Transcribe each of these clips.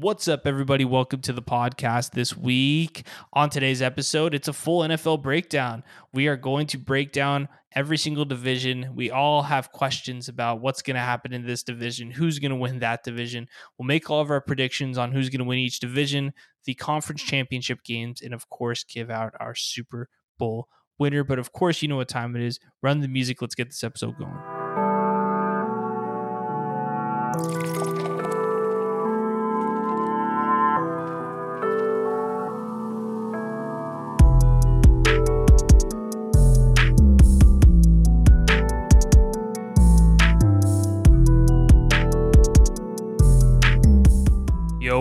What's up, everybody? Welcome to the podcast this week. On today's episode, it's a full NFL breakdown. We are going to break down every single division. We all have questions about what's going to happen in this division, who's going to win that division. We'll make all of our predictions on who's going to win each division, the conference championship games, and of course, give out our Super Bowl winner. But of course, you know what time it is. Run the music. Let's get this episode going.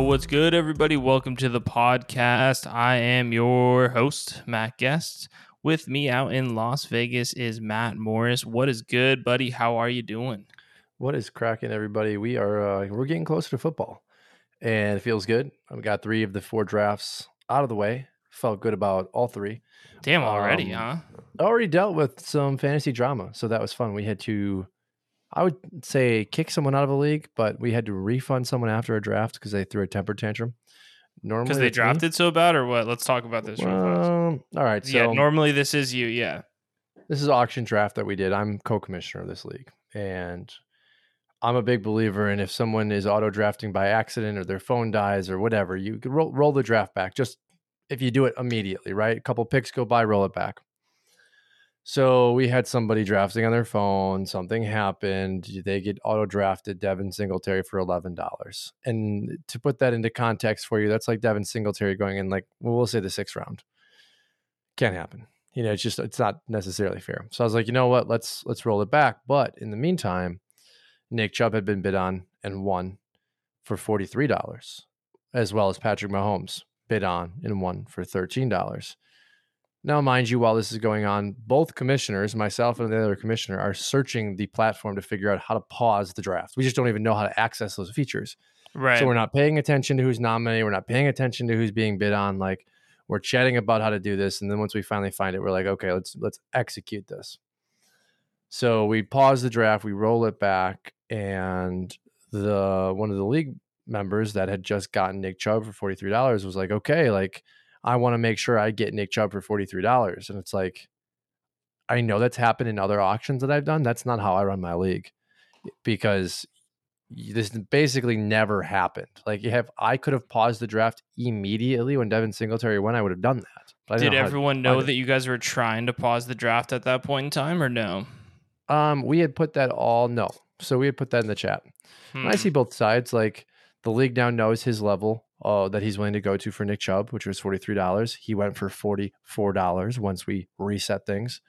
What's good, everybody? Welcome to the podcast. I am your host, Matt Guest. With me out in Las Vegas is Matt Morris. What is good, buddy? How are you doing? What is cracking, everybody? We are uh, we're getting closer to football, and it feels good. We got three of the four drafts out of the way. Felt good about all three. Damn, already, Um, huh? Already dealt with some fantasy drama, so that was fun. We had to, I would say, kick someone out of a league, but we had to refund someone after a draft because they threw a temper tantrum. Normally, Because they that's me. drafted so bad, or what? Let's talk about this real fast. Um, all right, so yeah, normally this is you. Yeah. this is auction draft that we did. I'm co-commissioner of this league, and I'm a big believer in if someone is auto drafting by accident or their phone dies or whatever, you can roll, roll the draft back. Just if you do it immediately, right? A couple picks go by, roll it back. So we had somebody drafting on their phone. Something happened. They get auto drafted Devin Singletary for eleven dollars. And to put that into context for you, that's like Devin Singletary going in like well, we'll say the sixth round. Can't happen you know it's just it's not necessarily fair so i was like you know what let's let's roll it back but in the meantime nick chubb had been bid on and won for $43 as well as patrick mahomes bid on and won for $13 now mind you while this is going on both commissioners myself and the other commissioner are searching the platform to figure out how to pause the draft we just don't even know how to access those features Right. so we're not paying attention to who's nominated. We're not paying attention to who's being bid on. Like we're chatting about how to do this, and then once we finally find it, we're like, okay, let's let's execute this. So we pause the draft, we roll it back, and the one of the league members that had just gotten Nick Chubb for forty three dollars was like, okay, like I want to make sure I get Nick Chubb for forty three dollars, and it's like, I know that's happened in other auctions that I've done. That's not how I run my league because this basically never happened. Like you have, I could have paused the draft immediately when Devin Singletary went. I would have done that. But Did know everyone know that you guys were trying to pause the draft at that point in time, or no? Um, we had put that all no. So we had put that in the chat. And I Hmm. see both sides. Like the league now knows his level uh, that he's willing to go to for Nick Chubb, which was forty three dollars. He went for forty four dollars once we reset things.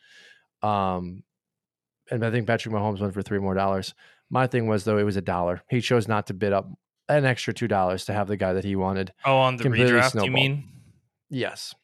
Um, and I think Patrick Mahomes went for three more dollars. My thing was though it was a dollar. He chose not to bid up an extra two dollars to have the guy that he wanted. Oh, on the redraft, you mean? Yes.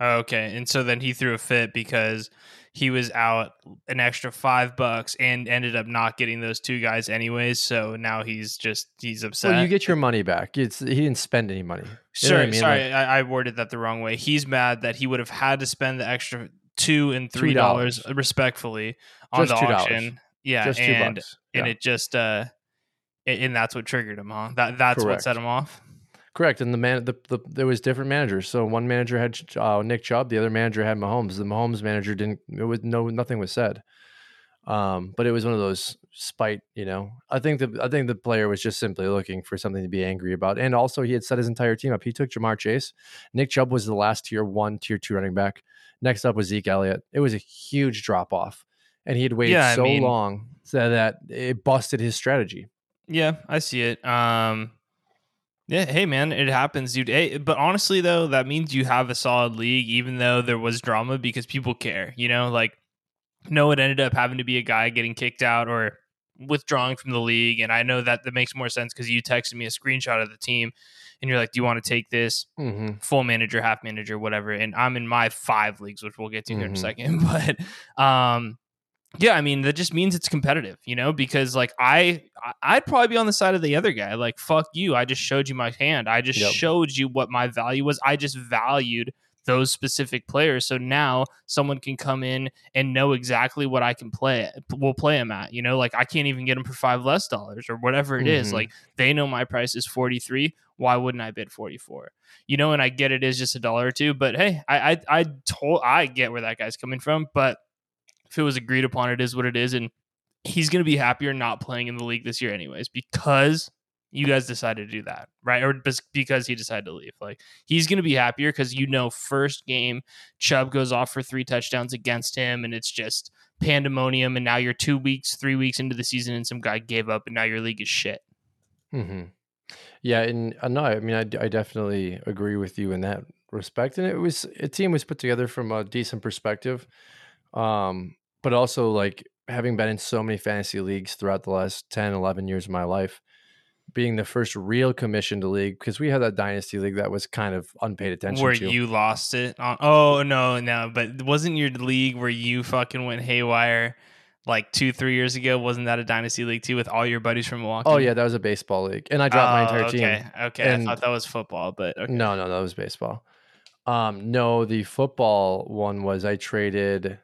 Oh, okay. And so then he threw a fit because he was out an extra five bucks and ended up not getting those two guys anyways. So now he's just he's upset. Well, you get your money back. It's he didn't spend any money. You sorry, I mean? sorry, Like, I, I worded that the wrong way. He's mad that he would have had to spend the extra two and three dollars respectfully on Just the $2. auction. Yeah, just and and Yeah. it just uh, and and that's what triggered him, huh? That that's what set him off. Correct. And the man, the, the there was different managers. So one manager had uh, Nick Chubb, the other manager had Mahomes. The Mahomes manager didn't. It was no nothing was said. Um, but it was one of those spite. You know, I think the I think the player was just simply looking for something to be angry about, and also he had set his entire team up. He took Ja'Marr Chase. Nick Chubb was the last tier one, tier two running back. Next up was Zeke Elliott. It was a huge drop off, and he had waited Yeah, so mean- long so that it busted his strategy. Yeah, I see it. Um, yeah, hey man, it happens, dude. Hey, but honestly though, that means you have a solid league, even though there was drama because people care. You know, like no, it ended up having to be a guy getting kicked out or withdrawing from the league, and I know that that makes more sense because you texted me a screenshot of the team, and you're like, "Do you want to take this Mm-hmm. full manager, half manager, whatever?" And I'm in my five leagues, which we'll get to here in a Mhm. second, but um yeah, I mean that just means it's competitive, you know, because like I I'd probably be on the side of the other guy. Like fuck you, I just showed you my hand. I just Yep. showed you what my value was. I just valued those specific players. So now someone can come in and know exactly what I can play. We'll play them at. You know, like I can't even get them for five less dollars or whatever it is. Mhm. Like they know my price is forty three. Why wouldn't I bid forty four? You know, and I get it is just a dollar or two, but hey, I I I told I get where that guy's coming from, but if it was agreed upon, it is what it is, and he's going to be happier not playing in the league this year, anyways, because you guys decided to do that, right? Or because he decided to leave. Like he's going to be happier because you know, first game, Chubb goes off for three touchdowns against him, and it's just pandemonium. And now you're two weeks, three weeks into the season, and some guy gave up, and now your league is shit. hmm Yeah, and uh, no, I mean, I definitely agree with you in that respect. And it was a team was put together from a decent perspective, um, but also like having been in so many fantasy leagues throughout the last 10, 11 years of my life, being the first real commissioned league because we had that dynasty league that was kind of unpaid attention where to. you lost it on oh no no but wasn't your league where you fucking went haywire like two three years ago wasn't that a dynasty league too with all your buddies from milwaukee oh yeah, that was a baseball league, and I dropped my Oh, entire team. okay okay i thought that was football but okay. No, no, that was baseball. Um, no, the football one was I traded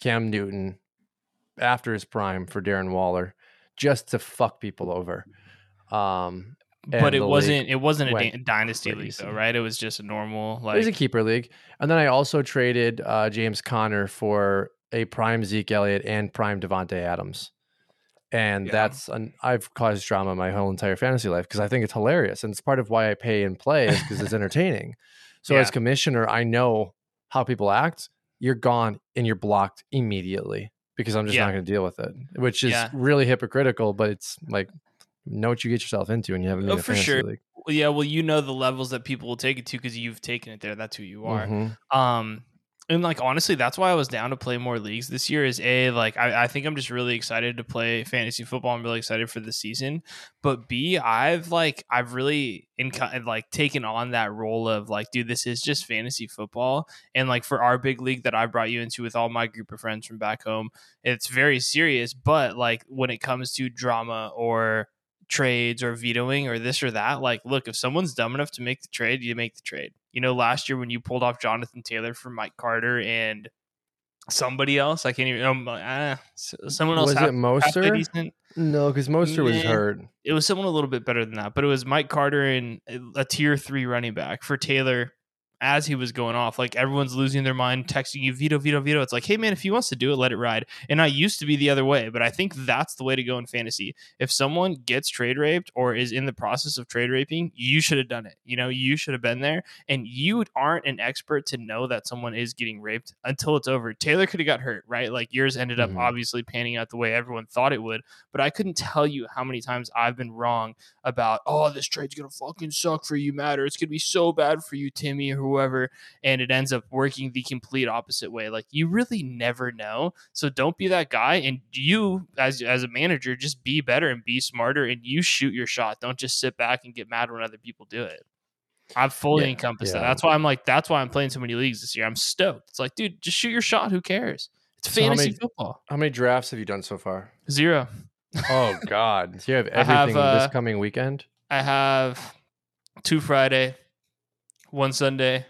Cam Newton after his prime for Darren Waller just to fuck people over. Um, but it wasn't it wasn't a dynasty league though right it was just a normal it was a keeper league, and then I also traded uh, James Conner for a prime Zeke Elliott and prime Davante Adams. And Yeah. that's an, I've caused drama my whole entire fantasy life because I think it's hilarious, and it's part of why I pay and play is because it's entertaining. So Yeah. as commissioner, I know how people act. You're gone and you're blocked immediately because I'm just Yeah. not going to deal with it, which is Yeah. really hypocritical. But it's like know what you get yourself into, and you haven't Oh, for sure. league. Well, yeah well you know the levels that people will take it to because you've taken it there that's who you are Mhm. Um, and like honestly, that's why I was down to play more leagues this year. Is a like I, I think I'm just really excited to play fantasy football. I'm really excited for the season. But B, I've like I've really in like taken on that role of like, dude, this is just fantasy football. And like for our big league that I brought you into with all my group of friends from back home, it's very serious. But like when it comes to drama or trades or vetoing or this or that. Like, look, if someone's dumb enough to make the trade, you make the trade. You know, last year when you pulled off Jonathan Taylor for Mike Carter and somebody else, I can't even. Um, uh, someone else Was half- it Mostert? decent. No, because Mostert was hurt. It was someone a little bit better than that, but it was Mike Carter and a tier three running back for Taylor as he was going off. Like everyone's losing their mind, texting you, veto, veto, veto. It's like, hey man, if he wants to do it, let it ride. And I used to be the other way, but I think that's the way to go in fantasy. If someone gets trade raped or is in the process of trade raping, you should have done it. You know, you should have been there. And you aren't an expert to know that someone is getting raped until it's over. Taylor could have got hurt, right? Like yours ended up Mhm. obviously panning out the way everyone thought it would. But I couldn't tell you how many times I've been wrong about, oh, this trade's gonna fucking suck for you, Matter. It's gonna be so bad for you, Timmy, or whoever. And it ends up working the complete opposite way. Like you really never know. So don't be that guy. And you, as as a manager, just be better and be smarter and you shoot your shot. Don't just sit back and get mad when other people do it. I've fully Yeah, encompassed that. That's why I'm like, that's why I'm playing so many leagues this year. I'm stoked. It's like, dude, just shoot your shot. Who cares? It's So how fantasy many- football. How many drafts have you done so far? Zero. Oh God, so you have I have, everything uh, this coming weekend. I have two Friday, one Sunday,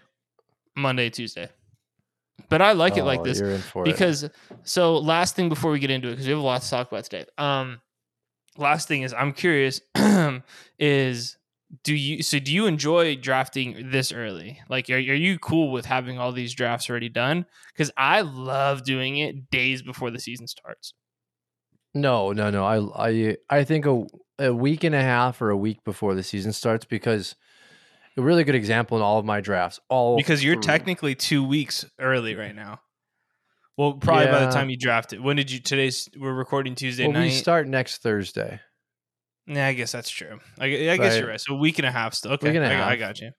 Monday, Tuesday. But I like it like Oh, this for it. because so last thing before we get into it because we have a lot to talk about today. Um, last thing is I'm curious is do you so do you enjoy drafting this early? Like, are, are you cool with having all these drafts already done? Because I love doing it days before the season starts. No, no, no. I I I think a a week and a half or a week before the season starts because a really good example in all of my drafts. All because you're through- technically two weeks early right now. Well, probably by the time you draft it. When did you? Today's we're recording Tuesday well, night. we start next Thursday. yeah, I guess that's true. I, I guess Right. you're right. So a week and a half still. Okay, Week and a I, I got you.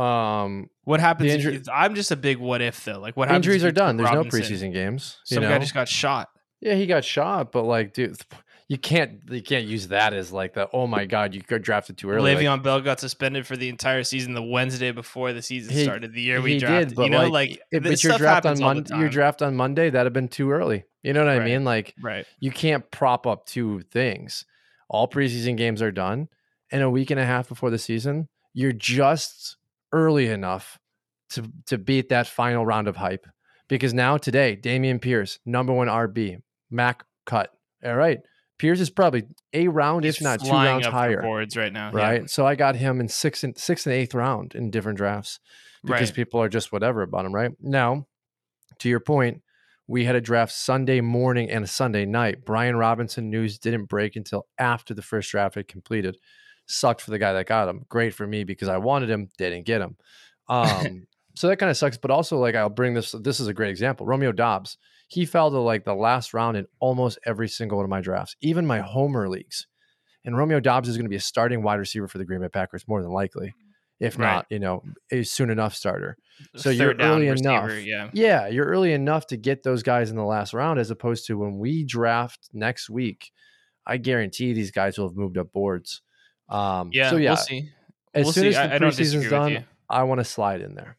Um, What happens? injury- if, I'm just a big what if though. Like what happens? injuries are done. There's no preseason games. You Some know? guy just got shot. yeah, he got shot, but like, dude, you can't you can't use that as like the oh my god, you got drafted too early. Like, Le'Veon Bell got suspended for the entire season the Wednesday before the season He- started. The year we drafted, did, but you know, like, like, eh, if, this but your draft on happens all the Monday, your draft on Monday, that'd have been too early. You know what I mean? Like, right? you can't prop up two things. All preseason games are done, and a week and a half before the season, you're just early enough to to beat that final round of hype. Because now today, Dameon Pierce, number one RB, Mack cut. All right. Pierce is probably a round, He's if not two rounds higher. boards right now. yeah. Right. So I got him in sixth and sixth and eighth round in different drafts because Right. people are just whatever about him, right? Now, to your point, we had a draft Sunday morning and a Sunday night. Brian Robinson news didn't break until after the first draft had completed. Sucked for the guy that got him. Great for me because I wanted him, didn't get him. Um, so that kind of sucks. But also, like, I'll bring this. This is a great example. Romeo Doubs. He fell to like the last round in almost every single one of my drafts, even my homer leagues. And Romeo Doubs is going to be a starting wide receiver for the Green Bay Packers more than likely, if Right. not, you know, a soon enough starter. So Third you're early receiver, enough. Yeah. Yeah, you're early enough to get those guys in the last round, as opposed to when we draft next week. I guarantee these guys will have moved up boards. Um, Yeah. so yeah, We'll see. as we'll soon see. as the I, I preseason's with done. I want to slide in there.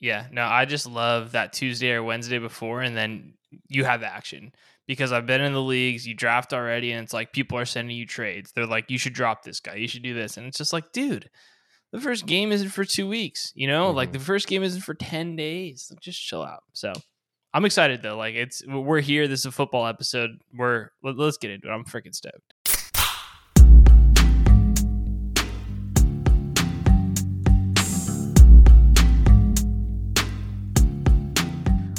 Yeah, no, I just love that Tuesday or Wednesday before, and then you have the action because I've been in the leagues. You draft already, and it's like people are sending you trades. They're like, "You should drop this guy. You should do this," and it's just like, dude, the first game isn't for two weeks. You know, like Mhm. the first game isn't for ten days. Like, just chill out. So. I'm excited though. Like it's we're here. This is a football episode. We're let, us get into it. I'm freaking stoked.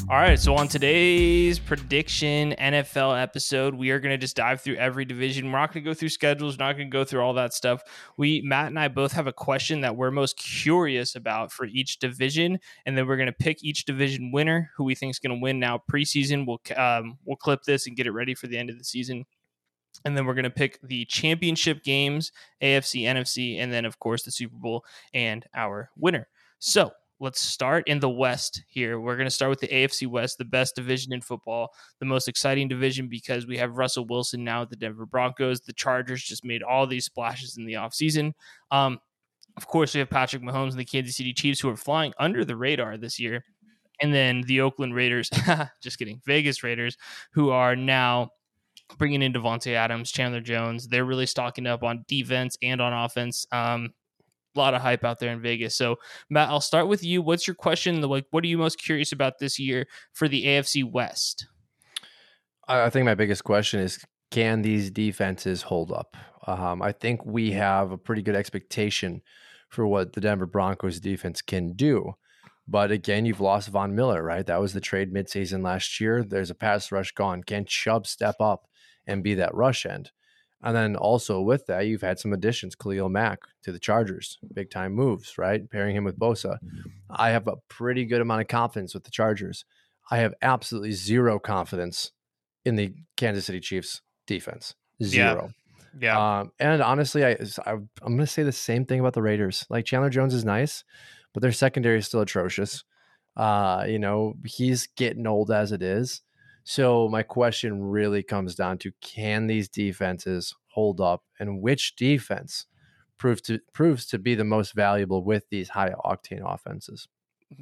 All right, so on today's prediction NFL episode, we are going to just dive through every division. We're not going to go through schedules, not going to go through all that stuff. We Matt and I both have a question that we're most curious about for each division, and then we're going to pick each division winner, who we think is going to win now preseason. We'll um, we'll clip this and get it ready for the end of the season. And then we're going to pick the championship games, AFC, NFC, and then, of course, the Super Bowl and our winner. So let's start in the West here. We're going to start with the AFC West, the best division in football, the most exciting division because we have Russell Wilson now at the Denver Broncos. The Chargers just made all these splashes in the offseason. Um, of course, we have Patrick Mahomes and the Kansas City Chiefs who are flying under the radar this year. And then the Oakland Raiders, just kidding, Vegas Raiders, who are now bringing in Davante Adams, Chandler Jones. They're really stocking up on defense and on offense. Um, a lot of hype out there in Vegas. So, Matt, I'll start with you. What's your question? Like, what are you most curious about this year for the AFC West? I think my biggest question is can these defenses hold up? Um, I think we have a pretty good expectation for what the Denver Broncos defense can do. But again, you've lost Von Miller, right? That was the trade midseason last year. There's a pass rush gone. Can Chubb step up and be that rush end? And then also with that, you've had some additions. Khalil Mack to the Chargers, big time moves, right? Pairing him with Bosa. I have a pretty good amount of confidence with the Chargers. I have absolutely zero confidence in the Kansas City Chiefs defense. Zero. Yeah. Um, and honestly, I, I I'm going to say the same thing about the Raiders. Like Chandler Jones is nice, but their secondary is still atrocious. Uh, you know, he's getting old as it is. So my question really comes down to can these defenses hold up and which defense proves to proves to be the most valuable with these high octane offenses?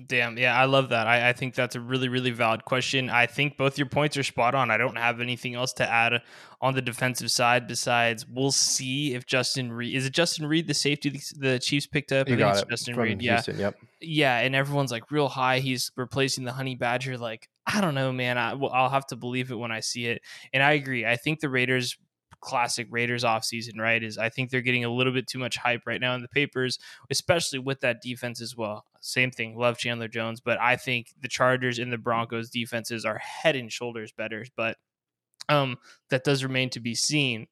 Damn. Yeah, I love that. I, I think that's a really, really valid question. I think both your points are spot on. I don't have anything else to add on the defensive side besides we'll see if Justin Reid is it Justin Reid, the safety the, the Chiefs picked up? You I think got it's it Justin from Reid. Yeah. Houston. Yep. yeah, and everyone's like real high. He's replacing the honey badger. Like I don't know, man. I, well, I'll have to believe it when I see it. And I agree. I think the Raiders, classic Raiders offseason, right? Is I think they're getting a little bit too much hype right now in the papers, especially with that defense as well. Same thing. Love Chandler Jones, but I think the Chargers and the Broncos defenses are head and shoulders better. But um, that does remain to be seen.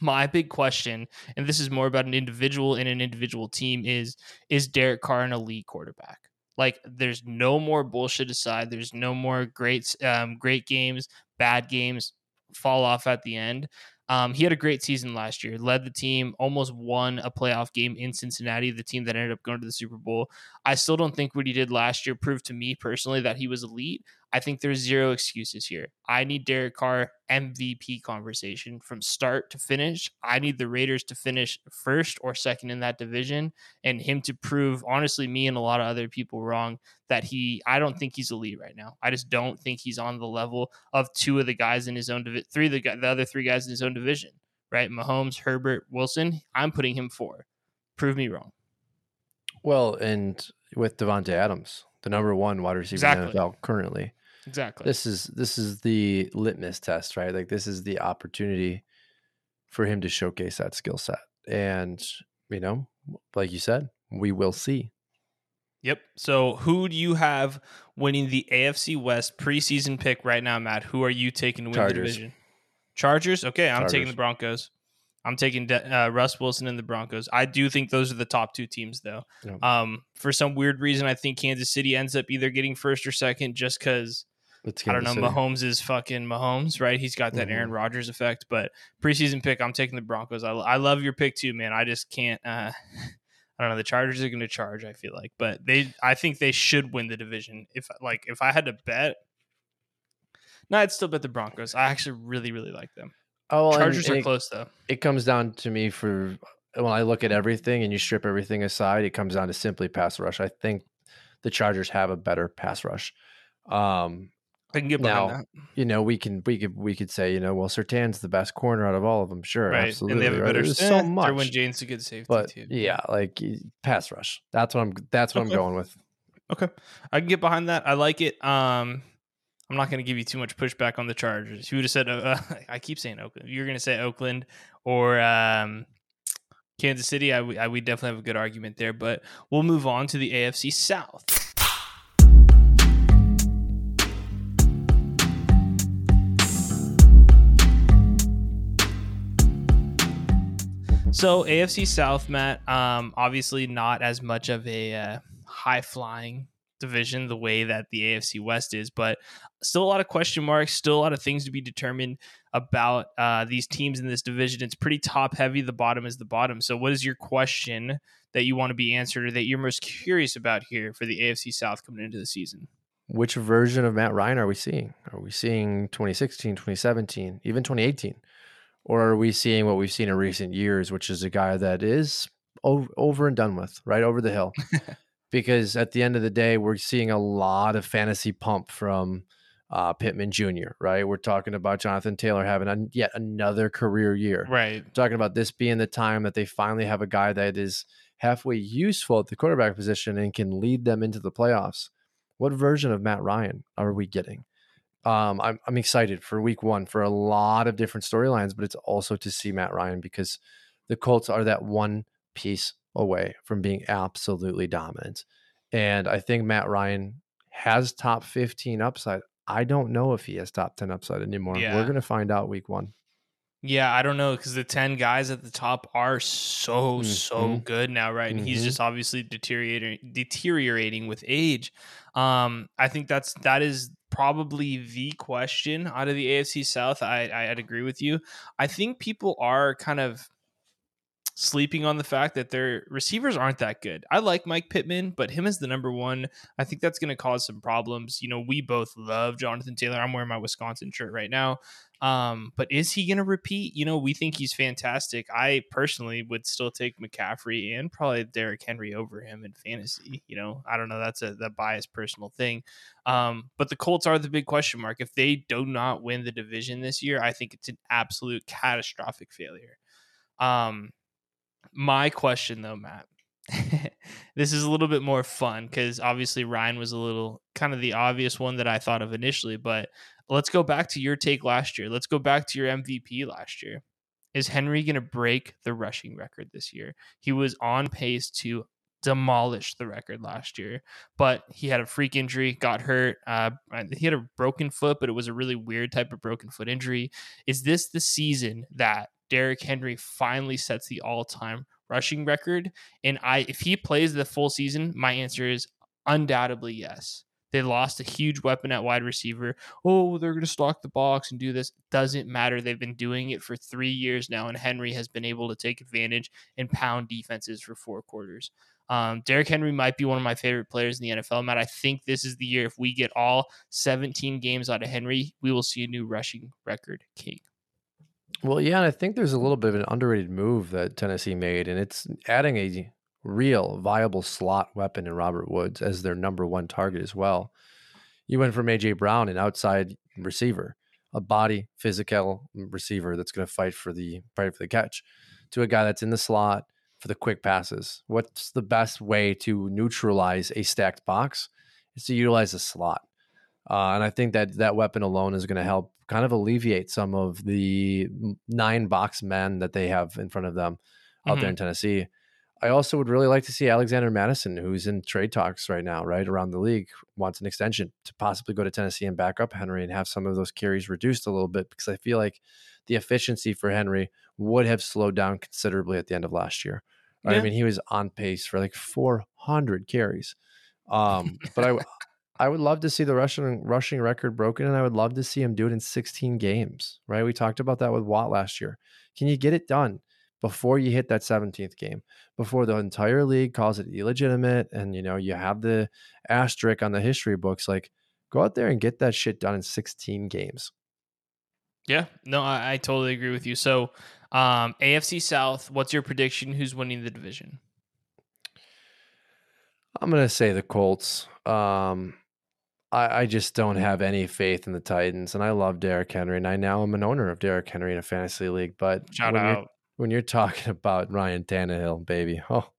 My big question, and this is more about an individual and an individual team, is is Derek Carr an elite quarterback? Like, there's no more bullshit aside. There's no more great, um, great games, bad games fall off at the end. Um, he had a great season last year, led the team, almost won a playoff game in Cincinnati, the team that ended up going to the Super Bowl. I still don't think what he did last year proved to me personally that he was elite. I think there's zero excuses here. I need Derek Carr MVP conversation from start to finish. I need the Raiders to finish first or second in that division and him to prove, honestly, me and a lot of other people wrong that he, I don't think he's elite right now. I just don't think he's on the level of two of the guys in his own division, three of the, the other three guys in his own division, right? Mahomes, Herbert, Wilson. I'm putting him four. Prove me wrong. Well, and with Davante Adams, the number one wide receiver Exactly. in the NFL currently. Exactly. This is this is the litmus test, right? Like this is the opportunity for him to showcase that skill set. And you know, like you said, we will see. Yep. So who do you have winning the AFC West preseason pick right now, Matt? Who are you taking to win the division? Chargers. Okay, I'm taking the Broncos. I'm taking De- uh, Russ Wilson and the Broncos. I do think those are the top two teams, though. Yep. Um, for some weird reason, I think Kansas City ends up either getting first or second, just because I don't know. City. Mahomes is fucking Mahomes, right? He's got that Mhm. Aaron Rodgers effect. But preseason pick, I'm taking the Broncos. I, I love your pick too, man. I just can't. Uh, I don't know. The Chargers are going to charge. I feel like, but they. I think they should win the division. If like if I had to bet, no, I'd still bet the Broncos. I actually really really like them. Oh, and- Chargers and are it, close though. it comes down to me for when I look at everything and you strip everything aside, it comes down to simply pass rush. I think the Chargers have a better pass rush. Um, I can get behind now, that. you know, we can we could we could say, you know, well, Surtain's the best corner out of all of them. Sure, Right, absolutely. and they have a better eh, so much. Derwin James a good safety but too. yeah, like pass rush. That's what I'm. That's what Okay. I'm going with. Okay, I can get behind that. I like it. Um, I'm not going to give you too much pushback on the Chargers. You would have said, uh, uh, I keep saying Oakland. You're going to say Oakland or um, Kansas City. I, w- I we definitely have a good argument there. But we'll move on to the AFC South. So AFC South, Matt. Um, obviously not as much of a uh, high flying division the way that the AFC West is, but still a lot of question marks. Still a lot of things to be determined about uh, these teams in this division. It's pretty top heavy. The bottom is the bottom. So, what is your question that you want to be answered, or that you're most curious about here for the AFC South coming into the season? Which version of Matt Ryan are we seeing? Are we seeing 2016, 2017, even 2018? Or are we seeing what we've seen in recent years, which is a guy that is over, and done with, right over the hill? because at the end of the day, we're seeing a lot of fantasy pump from uh, Pittman Jr., right? We're talking about Jonathan Taylor having a, yet another career year. Right. talking about this being the time that they finally have a guy that is halfway useful at the quarterback position and can lead them into the playoffs. What version of Matt Ryan are we getting? Um, I'm, I'm excited for week one for a lot of different storylines, but it's also to see Matt Ryan because the Colts are that one piece away from being absolutely dominant. And I think Matt Ryan has top 15 upside. I don't know if he has top 10 upside anymore. Yeah. We're going to find out week one. Yeah, I don't know because the ten guys at the top are so so Mhm. good now, right? And he's Mhm. just obviously deteriorating deteriorating with age. Um, I think that's that is probably the question out of the AFC South. I I'd agree with you. I think people are kind of sleeping on the fact that their receivers aren't that good. I like Mike Pittman, but him as the number one, I think that's going to cause some problems. You know, we both love Jonathan Taylor. I'm wearing my Wisconsin shirt right now. Um, but is he going to repeat? You know, we think he's fantastic. I personally would still take McCaffrey and probably Derrick Henry over him in fantasy. You know, I don't know. That's a that biased personal thing. Um, but the Colts are the big question mark. If they do not win the division this year, I think it's an absolute catastrophic failure. Um, my question though, Matt, this is a little bit more fun because obviously Ryan was a little kind of the obvious one that I thought of initially, but let's go back to your take last year. Let's go back to your MVP last year. Is Henry going to break the rushing record this year? He was on pace to demolish the record last year, but he had a freak injury, got hurt. Uh, he had a broken foot, but it was a really weird type of broken foot injury. Is this the season that Derrick Henry finally sets the all-time rushing record? And I, if he plays the full season, my answer is undoubtedly yes. They lost a huge weapon at wide receiver. Oh, they're going to stock the box and do this. Doesn't matter. They've been doing it for three years now, and Henry has been able to take advantage and pound defenses for four quarters. Um, Derrick Henry might be one of my favorite players in the NFL, Matt. I think this is the year if we get all 17 games out of Henry, we will see a new rushing record king. Well, yeah, and I think there's a little bit of an underrated move that Tennessee made, and it's adding a real viable slot weapon in Robert Woods as their number one target as well. You went from AJ Brown, an outside receiver, a body physical receiver that's going to fight for the fight for the catch, to a guy that's in the slot, for the quick passes. What's the best way to neutralize a stacked box? Is to utilize a slot. Uh, and I think that that weapon alone is going to help kind of alleviate some of the nine box men that they have in front of them out mm-hmm. there in Tennessee. I also would really like to see Alexander Mattison, who's in trade talks right now, right around the league, wants an extension to possibly go to Tennessee and back up Henry and have some of those carries reduced a little bit because I feel like the efficiency for Henry would have slowed down considerably at the end of last year. Right? Yeah. I mean, he was on pace for like 400 carries. Um, but I, I would love to see the rushing rushing record broken, and I would love to see him do it in 16 games. Right? We talked about that with Watt last year. Can you get it done? before you hit that 17th game, before the entire league calls it illegitimate and you know you have the asterisk on the history books, like go out there and get that shit done in 16 games. Yeah, no, I, I totally agree with you. So, um, AFC South, what's your prediction? Who's winning the division? I'm gonna say the Colts. Um, I, I, just don't have any faith in the Titans, and I love Derrick Henry, and I now am an owner of Derrick Henry in a fantasy league. But shout out when you're talking about Ryan Tannehill, baby, oh,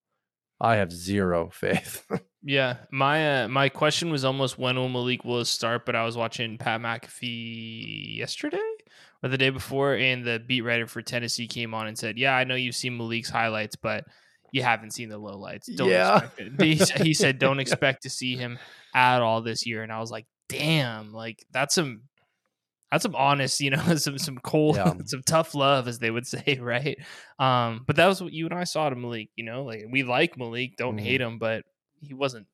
I have zero faith. yeah, my uh, my question was almost when will Malik Willis start, but I was watching Pat McAfee yesterday or the day before, and the beat writer for Tennessee came on and said, "Yeah, I know you've seen Malik's highlights, but." You haven't seen the lowlights. Don't yeah. He, he said, "Don't expect to see him at all this year." And I was like, "Damn! Like that's some that's some honest, you know, some some cold, yeah. some tough love, as they would say, right? Um, but that was what you and I saw to Malik. You know, like we like Malik, don't mm-hmm. hate him, but he wasn't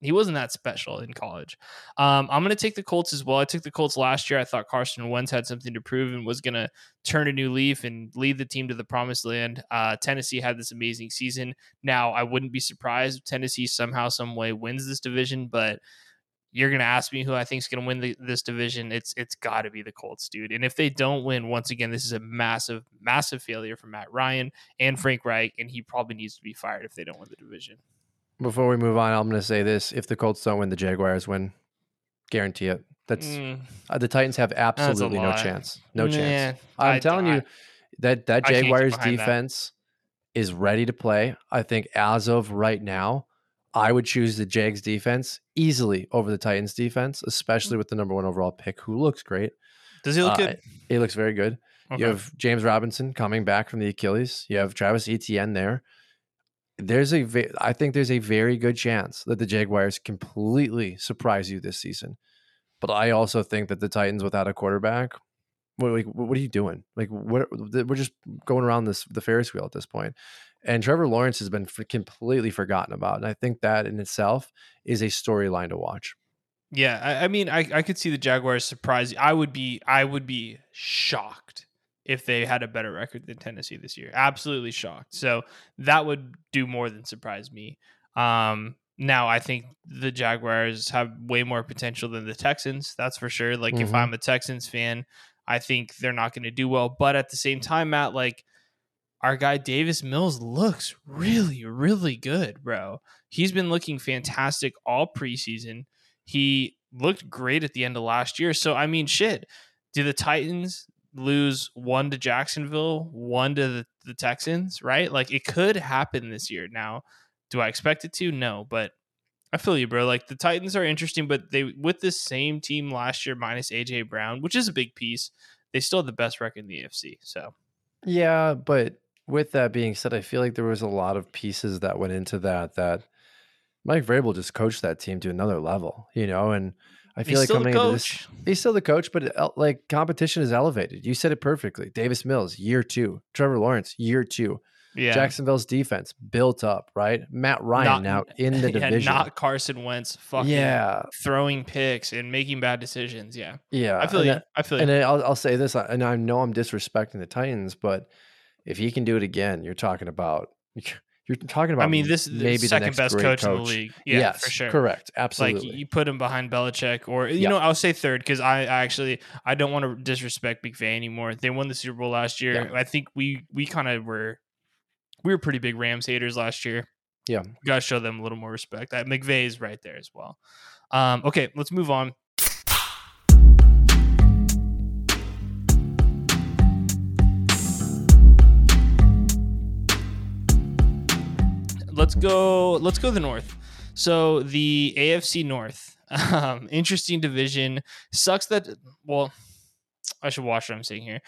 he wasn't that special in college. Um, I'm going to take the Colts as well. I took the Colts last year. I thought Carson Wentz had something to prove and was going to turn a new leaf and lead the team to the promised land. Uh, Tennessee had this amazing season. Now, I wouldn't be surprised if Tennessee somehow, some way wins this division, but you're gonna ask me who I think is gonna win the, this division. It's it's got to be the Colts, dude. And if they don't win, once again, this is a massive, massive failure for Matt Ryan and Frank Reich, and he probably needs to be fired if they don't win the division. Before we move on, I'm gonna say this: if the Colts don't win, the Jaguars win. Guarantee it. That's mm, uh, the Titans have absolutely no chance. No nah, chance. I'm I, telling I, you that that Jaguars defense that. is ready to play. I think as of right now I would choose the Jags defense easily over the Titans defense, especially with the number one overall pick, who looks great. Does he look uh, good? He looks very good. Okay. You have James Robinson coming back from the Achilles. You have Travis Etienne there. There's a, I think there's a very good chance that the Jaguars completely surprise you this season. But I also think that the Titans without a quarterback, what, what are you doing? Like, what, we're just going around this the Ferris wheel at this point. And Trevor Lawrence has been completely forgotten about. And I think that in itself is a storyline to watch. Yeah, I, I mean, I, I could see the Jaguars surprise. I would be, I would be shocked if they had a better record than Tennessee this year. Absolutely shocked. So that would do more than surprise me. Um, now I think the Jaguars have way more potential than the Texans. That's for sure. Like mm-hmm. if I'm a Texans fan, I think they're not going to do well. But at the same time, Matt, like our guy Davis Mills looks really, really good, bro. He's been looking fantastic all preseason. He looked great at the end of last year. So, I mean, shit. Do the Titans lose one to Jacksonville, one to the, the Texans, right? Like it could happen this year. Now, do I expect it to? No, but I feel you, bro. Like the Titans are interesting, but they with this same team last year minus AJ Brown, which is a big piece, they still have the best record in the AFC. So yeah, but with that being said, I feel like there was a lot of pieces that went into that that Mike Vrabel just coached that team to another level, you know, and I feel he's like coming into this, he's still the coach, but uh, like competition is elevated. You said it perfectly. Davis Mills, year two. Trevor Lawrence, year two. Yeah. Jacksonville's defense built up, right? Matt Ryan not, now in the division. Yeah, not Carson Wentz fucking yeah. throwing picks and making bad decisions. Yeah. Yeah. I feel you. I feel And I'll, I'll say this, and I know I'm disrespecting the Titans, but – if he can do it again, you're talking about you're talking about. I mean, this maybe the second best coach, coach, in the league. Yeah, yes, for sure. Correct. Absolutely. Like you put him behind Belichick, or you know, I'll say third because I, I, actually I don't want to disrespect McVay anymore. They won the Super Bowl last year. Yeah. I think we we kind of were we were pretty big Rams haters last year. Yeah, got to show them a little more respect. That McVay is right there as well. Um, okay, let's move on. Let's go. Let's go the North. So the AFC North, um, interesting division. Sucks that. Well, I should watch what I'm saying here.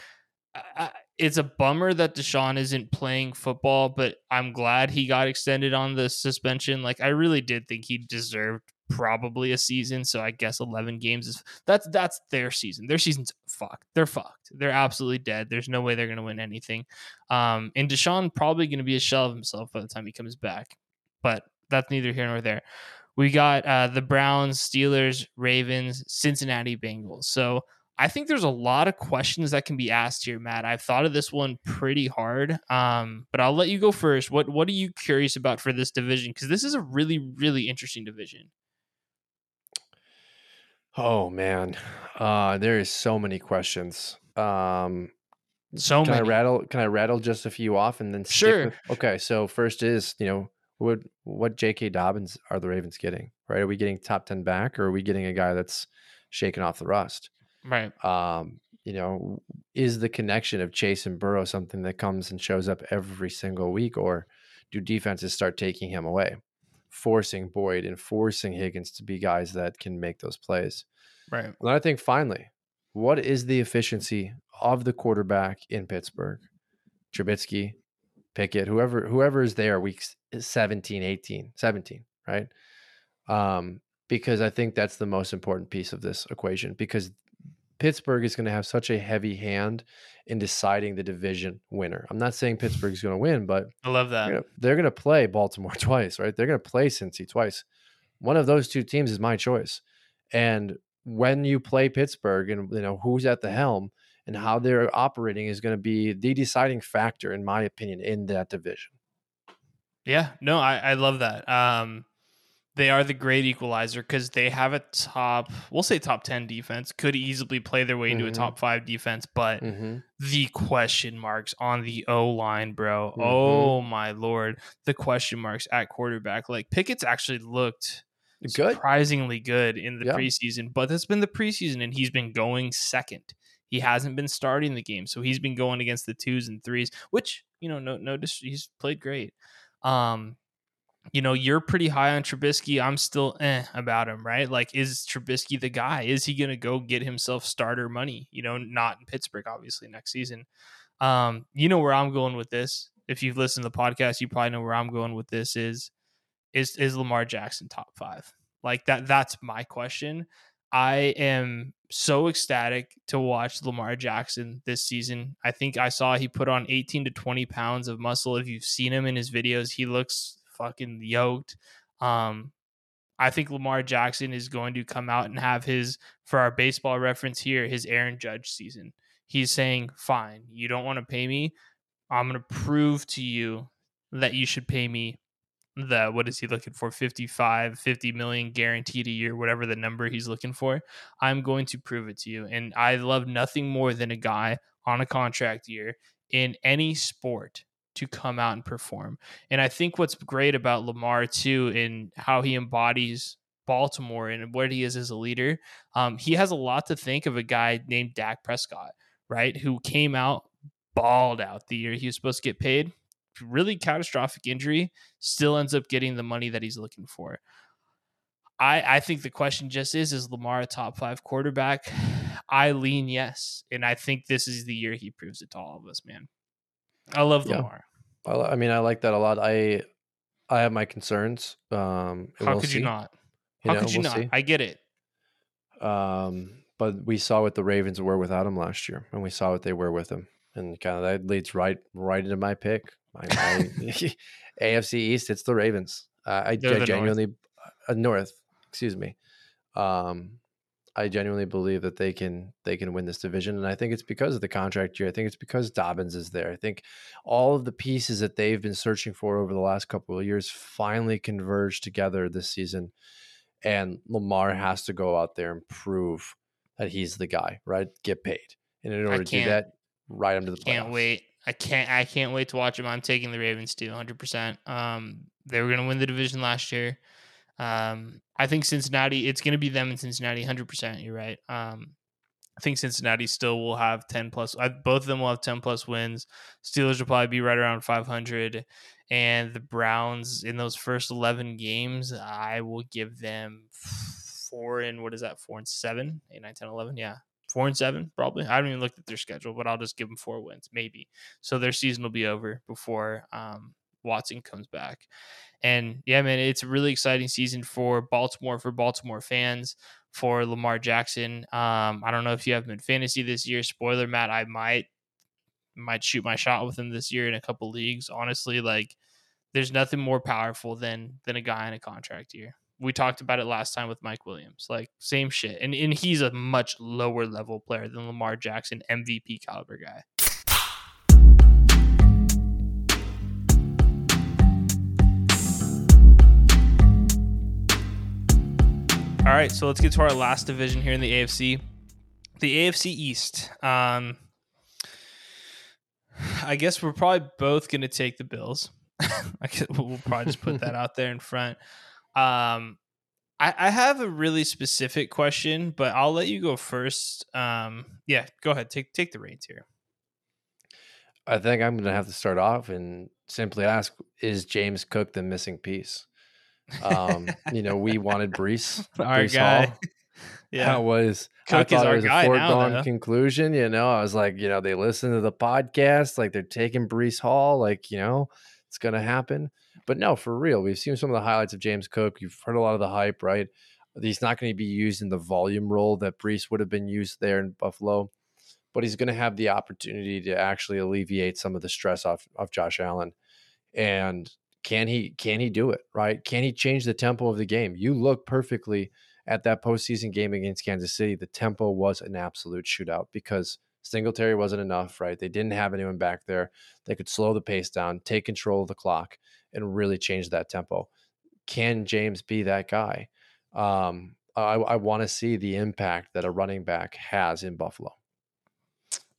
I, it's a bummer that Deshaun isn't playing football, but I'm glad he got extended on the suspension. Like I really did think he deserved probably a season. So I guess 11 games is that's that's their season. Their season's fucked. They're fucked. They're absolutely dead. There's no way they're going to win anything. Um, and Deshaun probably going to be a shell of himself by the time he comes back. But that's neither here nor there. We got uh, the Browns, Steelers, Ravens, Cincinnati Bengals. So I think there's a lot of questions that can be asked here, Matt. I've thought of this one pretty hard, um, but I'll let you go first. What What are you curious about for this division? Because this is a really, really interesting division. Oh man, uh, there is so many questions. Um, so can many. I rattle? Can I rattle just a few off and then sure? With, okay, so first is you know what what J.K. Dobbins are the Ravens getting? Right? Are we getting top ten back, or are we getting a guy that's shaking off the rust? Right. Um, you know, is the connection of Chase and Burrow something that comes and shows up every single week, or do defenses start taking him away? Forcing Boyd and forcing Higgins to be guys that can make those plays. Right. And I think finally, what is the efficiency of the quarterback in Pittsburgh? Trubisky, Pickett, whoever whoever is there weeks 17, 18, 17, right? Um, because I think that's the most important piece of this equation because Pittsburgh is going to have such a heavy hand in deciding the division winner. I'm not saying Pittsburgh's going to win, but I love that. They're going to play Baltimore twice, right? They're going to play Cincy twice. One of those two teams is my choice. And when you play Pittsburgh and you know who's at the helm and how they're operating is going to be the deciding factor, in my opinion, in that division. Yeah, no, I, I love that. Um, they are the great equalizer because they have a top, we'll say top 10 defense, could easily play their way into mm-hmm. a top five defense, but mm-hmm. the question marks on the O line, bro. Mm-hmm. Oh my lord. The question marks at quarterback. Like Pickett's actually looked good. surprisingly good in the yeah. preseason, but that's been the preseason and he's been going second. He hasn't been starting the game, so he's been going against the twos and threes, which, you know, no, no, he's played great. Um, you know, you're pretty high on Trubisky. I'm still eh about him, right? Like, is Trubisky the guy? Is he going to go get himself starter money? You know, not in Pittsburgh, obviously, next season. Um, you know where I'm going with this. If you've listened to the podcast, you probably know where I'm going with this is is is Lamar Jackson top five? Like that that's my question. I am so ecstatic to watch Lamar Jackson this season. I think I saw he put on 18 to 20 pounds of muscle. If you've seen him in his videos, he looks fucking yoked. Um, I think Lamar Jackson is going to come out and have his, for our baseball reference here, his Aaron Judge season. He's saying, fine, you don't want to pay me. I'm going to prove to you that you should pay me the, what is he looking for? 55, 50 million guaranteed a year, whatever the number he's looking for. I'm going to prove it to you. And I love nothing more than a guy on a contract year in any sport to come out and perform. And I think what's great about Lamar too, in how he embodies Baltimore and what he is as a leader, um, he has a lot to think of a guy named Dak Prescott, right? Who came out balled out the year he was supposed to get paid. Really catastrophic injury, still ends up getting the money that he's looking for. I, I think the question just is is Lamar a top five quarterback? I lean yes. And I think this is the year he proves it to all of us, man. I love Lamar. I, I, mean, I like that a lot. I I have my concerns. Um, How we'll could see. you not? How you know, could you we'll not? See. I get it. Um, but we saw what the Ravens were without him last year, and we saw what they were with him, and kind of that leads right right into my pick. My, my AFC East, it's the Ravens. Uh, I, I genuinely north. Uh, north. Excuse me. Um, I genuinely believe that they can they can win this division, and I think it's because of the contract year. I think it's because Dobbins is there. I think all of the pieces that they've been searching for over the last couple of years finally converge together this season, and Lamar has to go out there and prove that he's the guy. Right, get paid, and in order to do that, ride him to the playoffs. Can't wait. I can't. I can't wait to watch him. I'm taking the Ravens too, 100. Um, They were going to win the division last year. Um, I think Cincinnati, it's going to be them in Cincinnati, 100%. You're right. Um, I think Cincinnati still will have 10 plus. both of them will have 10 plus wins. Steelers will probably be right around 500. And the Browns in those first 11 games, I will give them four and what is that? Four and seven, eight, nine, 10, 11. Yeah. Four and seven, probably. I haven't even looked at their schedule, but I'll just give them four wins, maybe. So their season will be over before um, Watson comes back. And yeah, man, it's a really exciting season for Baltimore, for Baltimore fans, for Lamar Jackson. Um, I don't know if you have him in fantasy this year. Spoiler, Matt, I might might shoot my shot with him this year in a couple leagues. Honestly, like there's nothing more powerful than than a guy in a contract year. We talked about it last time with Mike Williams. Like same shit. And and he's a much lower level player than Lamar Jackson, MVP caliber guy. All right, so let's get to our last division here in the AFC. The AFC East. Um I guess we're probably both going to take the Bills. I guess we'll probably just put that out there in front. Um, I, I have a really specific question, but I'll let you go first. Um, yeah, go ahead. Take take the reins here. I think I'm going to have to start off and simply ask: Is James Cook the missing piece? Um, you know, we wanted Breece, Our Breece guy. Hall. Yeah, That was Cook I thought it was a foregone conclusion. You know, I was like, you know, they listen to the podcast, like they're taking Breece Hall, like you know, it's gonna happen. But no, for real, we've seen some of the highlights of James Cook. You've heard a lot of the hype, right? He's not going to be used in the volume role that Breece would have been used there in Buffalo, but he's going to have the opportunity to actually alleviate some of the stress off of Josh Allen. And can he can he do it right? Can he change the tempo of the game? You look perfectly at that postseason game against Kansas City. The tempo was an absolute shootout because Singletary wasn't enough, right? They didn't have anyone back there. They could slow the pace down, take control of the clock, and really change that tempo. Can James be that guy? Um, I, I want to see the impact that a running back has in Buffalo.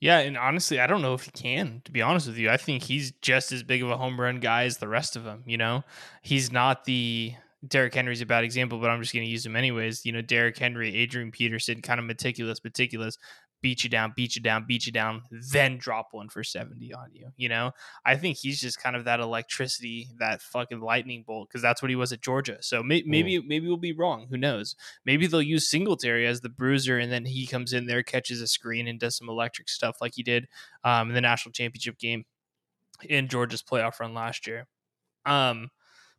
Yeah, and honestly, I don't know if he can. To be honest with you, I think he's just as big of a home run guy as the rest of them. You know, he's not the Derrick Henry's a bad example, but I'm just going to use him anyways. You know, Derrick Henry, Adrian Peterson, kind of meticulous, meticulous, beat you down, beat you down, beat you down, then drop one for 70 on you. You know, I think he's just kind of that electricity, that fucking lightning bolt, because that's what he was at Georgia. So may- maybe, maybe we'll be wrong. Who knows? Maybe they'll use Singletary as the bruiser, and then he comes in there, catches a screen, and does some electric stuff like he did um, in the national championship game in Georgia's playoff run last year. Um,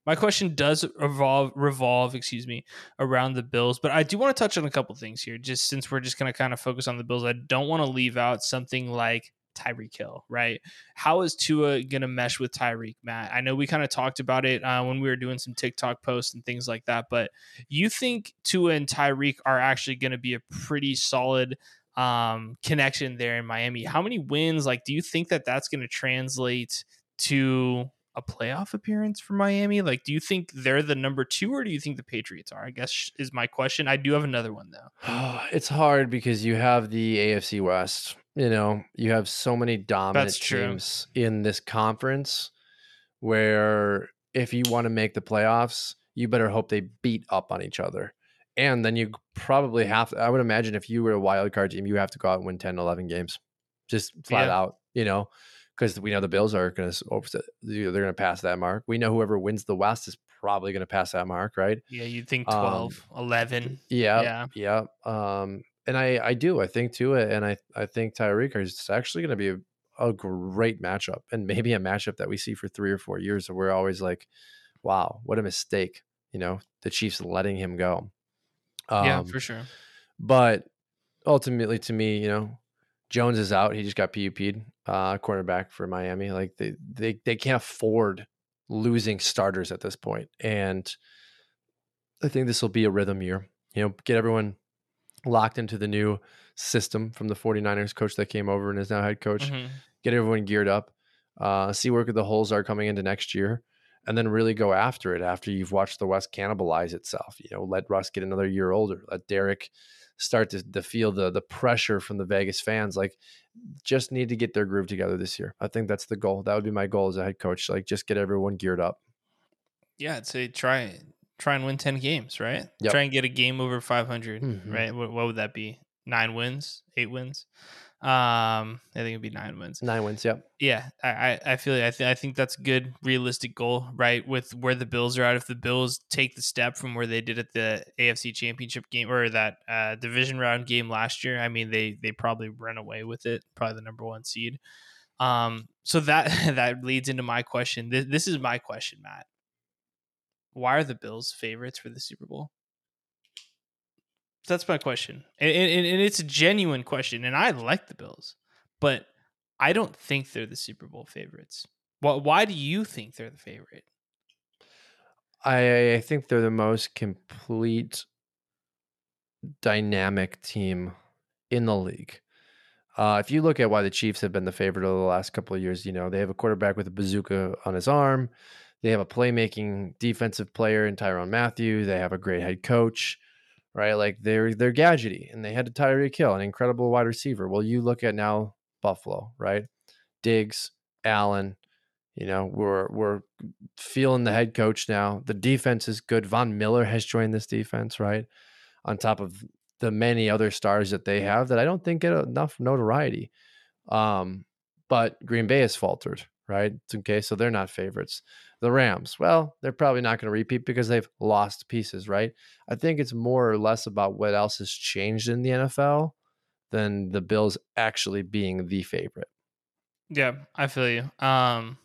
my question does revolve revolve, excuse me, around the Bills, but I do want to touch on a couple things here. Just since we're just going to kind of focus on the Bills, I don't want to leave out something like Tyreek Hill, right? How is Tua going to mesh with Tyreek, Matt? I know we kind of talked about it uh, when we were doing some TikTok posts and things like that, but you think Tua and Tyreek are actually going to be a pretty solid um, connection there in Miami? How many wins? Like, do you think that that's going to translate to a playoff appearance for Miami? Like, do you think they're the number two, or do you think the Patriots are? I guess is my question. I do have another one though. it's hard because you have the AFC West. You know, you have so many dominant teams in this conference where if you want to make the playoffs, you better hope they beat up on each other. And then you probably mm-hmm. have to, I would imagine if you were a wild card team, you have to go out and win 10, 11 games, just flat Yeah. out, you know, because we know the Bills are going to, they're going to pass that mark. We know whoever wins the West is probably going to pass that mark, right? Yeah, you'd think Um, 12, 11. Yeah, Yeah. yeah. Um, and I, I do. I think to it, and I, I think Tyreek is actually going to be a, a great matchup, and maybe a matchup that we see for three or four years. Where we're always like, "Wow, what a mistake!" You know, the Chiefs letting him go. yeah, Um, for sure. but ultimately, to me, you know, Jones is out. He just got PUP'd, uh, cornerback for Miami. Like they, they, they can't afford losing starters at this point. And I think this will be a rhythm year. You know, get everyone locked into the new system from the 49ers coach that came over and is now head coach. Mhm. Get everyone geared up. Uh, see where the holes are coming into next year. And then really go after it after you've watched the West cannibalize itself. You know, let Russ get another year older. Let Derek start to, to feel the the pressure from the Vegas fans. Like, just need to get their groove together this year. I think that's the goal. That would be my goal as a head coach. Like, just get everyone geared up. Yeah, I'd say try try and win 10 games, right? Yep. Try and get a game over 500, Mhm. right? What, what would that be? Nine wins, eight wins? Um, I think it'd be nine wins. Nine wins. Yep. Yeah, I I, I feel I th- I think that's a good realistic goal, right? With where the Bills are at, if the Bills take the step from where they did at the AFC Championship game or that uh, division round game last year, I mean they they probably run away with it, probably the number one seed. Um, so that that leads into my question. This, this is my question, Matt. Why are the Bills favorites for the Super Bowl? That's my question, and, and, and it's a genuine question. And I like the Bills, but I don't think they're the Super Bowl favorites. Why, why do you think they're the favorite? I, I think they're the most complete dynamic team in the league. Uh, if you look at why the Chiefs have been the favorite over the last couple of years, you know, they have a quarterback with a bazooka on his arm. They have a playmaking defensive player in Tyrann Mathieu. They have a great head coach right? Like they're they're gadgety, and they had to Tyreek Hill, an incredible wide receiver. Well, you look at now Buffalo, right? Diggs, Allen, you know, we're we're feeling the head coach now. The defense is good. Von Miller has joined this defense, right? On top of the many other stars that they have that I don't think get enough notoriety. Um, but Green Bay has faltered, right? Okay, so they're not favorites. The Rams, well, they're probably not going to repeat because they've lost pieces, right? I think it's more or less about what else has changed in the NFL than the Bills actually being the favorite. Yeah, I feel you. Um,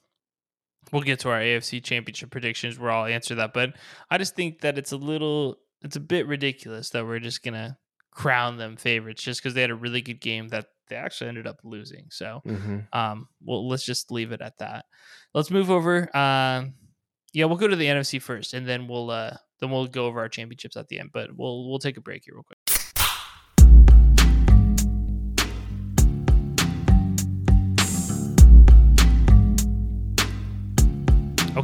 we'll get to our AFC Championship predictions where I'll answer that, but I just think that it's a little, it's a bit ridiculous that we're just gonna crown them favorites just because they had a really good game that they actually ended up losing. So, mm-hmm. um, well, let's just leave it at that. Let's move over. Um, yeah, we'll go to the NFC first, and then we'll uh, then we'll go over our championships at the end. But we'll we'll take a break here real quick.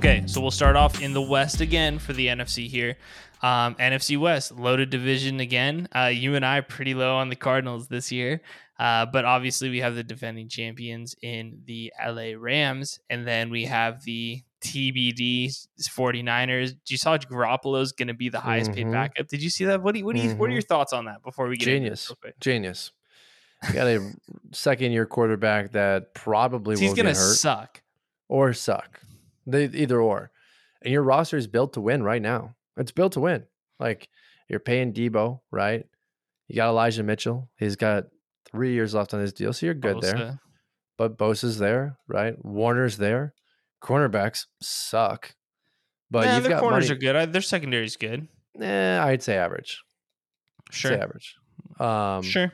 Okay, so we'll start off in the West again for the NFC here. Um, NFC West, loaded division again. Uh, you and I pretty low on the Cardinals this year. Uh, but obviously, we have the defending champions in the LA Rams. And then we have the TBD 49ers. You saw Garoppolo's going to be the highest mm-hmm. paid backup. Did you see that? What do you, what, do you, mm-hmm. what are your thoughts on that before we get genius? Genius. got a second year quarterback that probably he's going to suck or suck. They either or. And your roster is built to win right now. It's built to win. Like you're paying Deebo, right? You got Elijah Mitchell. He's got three years left on his deal, so you're good Bosa. there. But Bosa's there, right? Warner's there. Cornerbacks suck. But their corners money. are good. Their secondary's good. Eh, I'd say average. Sure. Say average. Um, sure.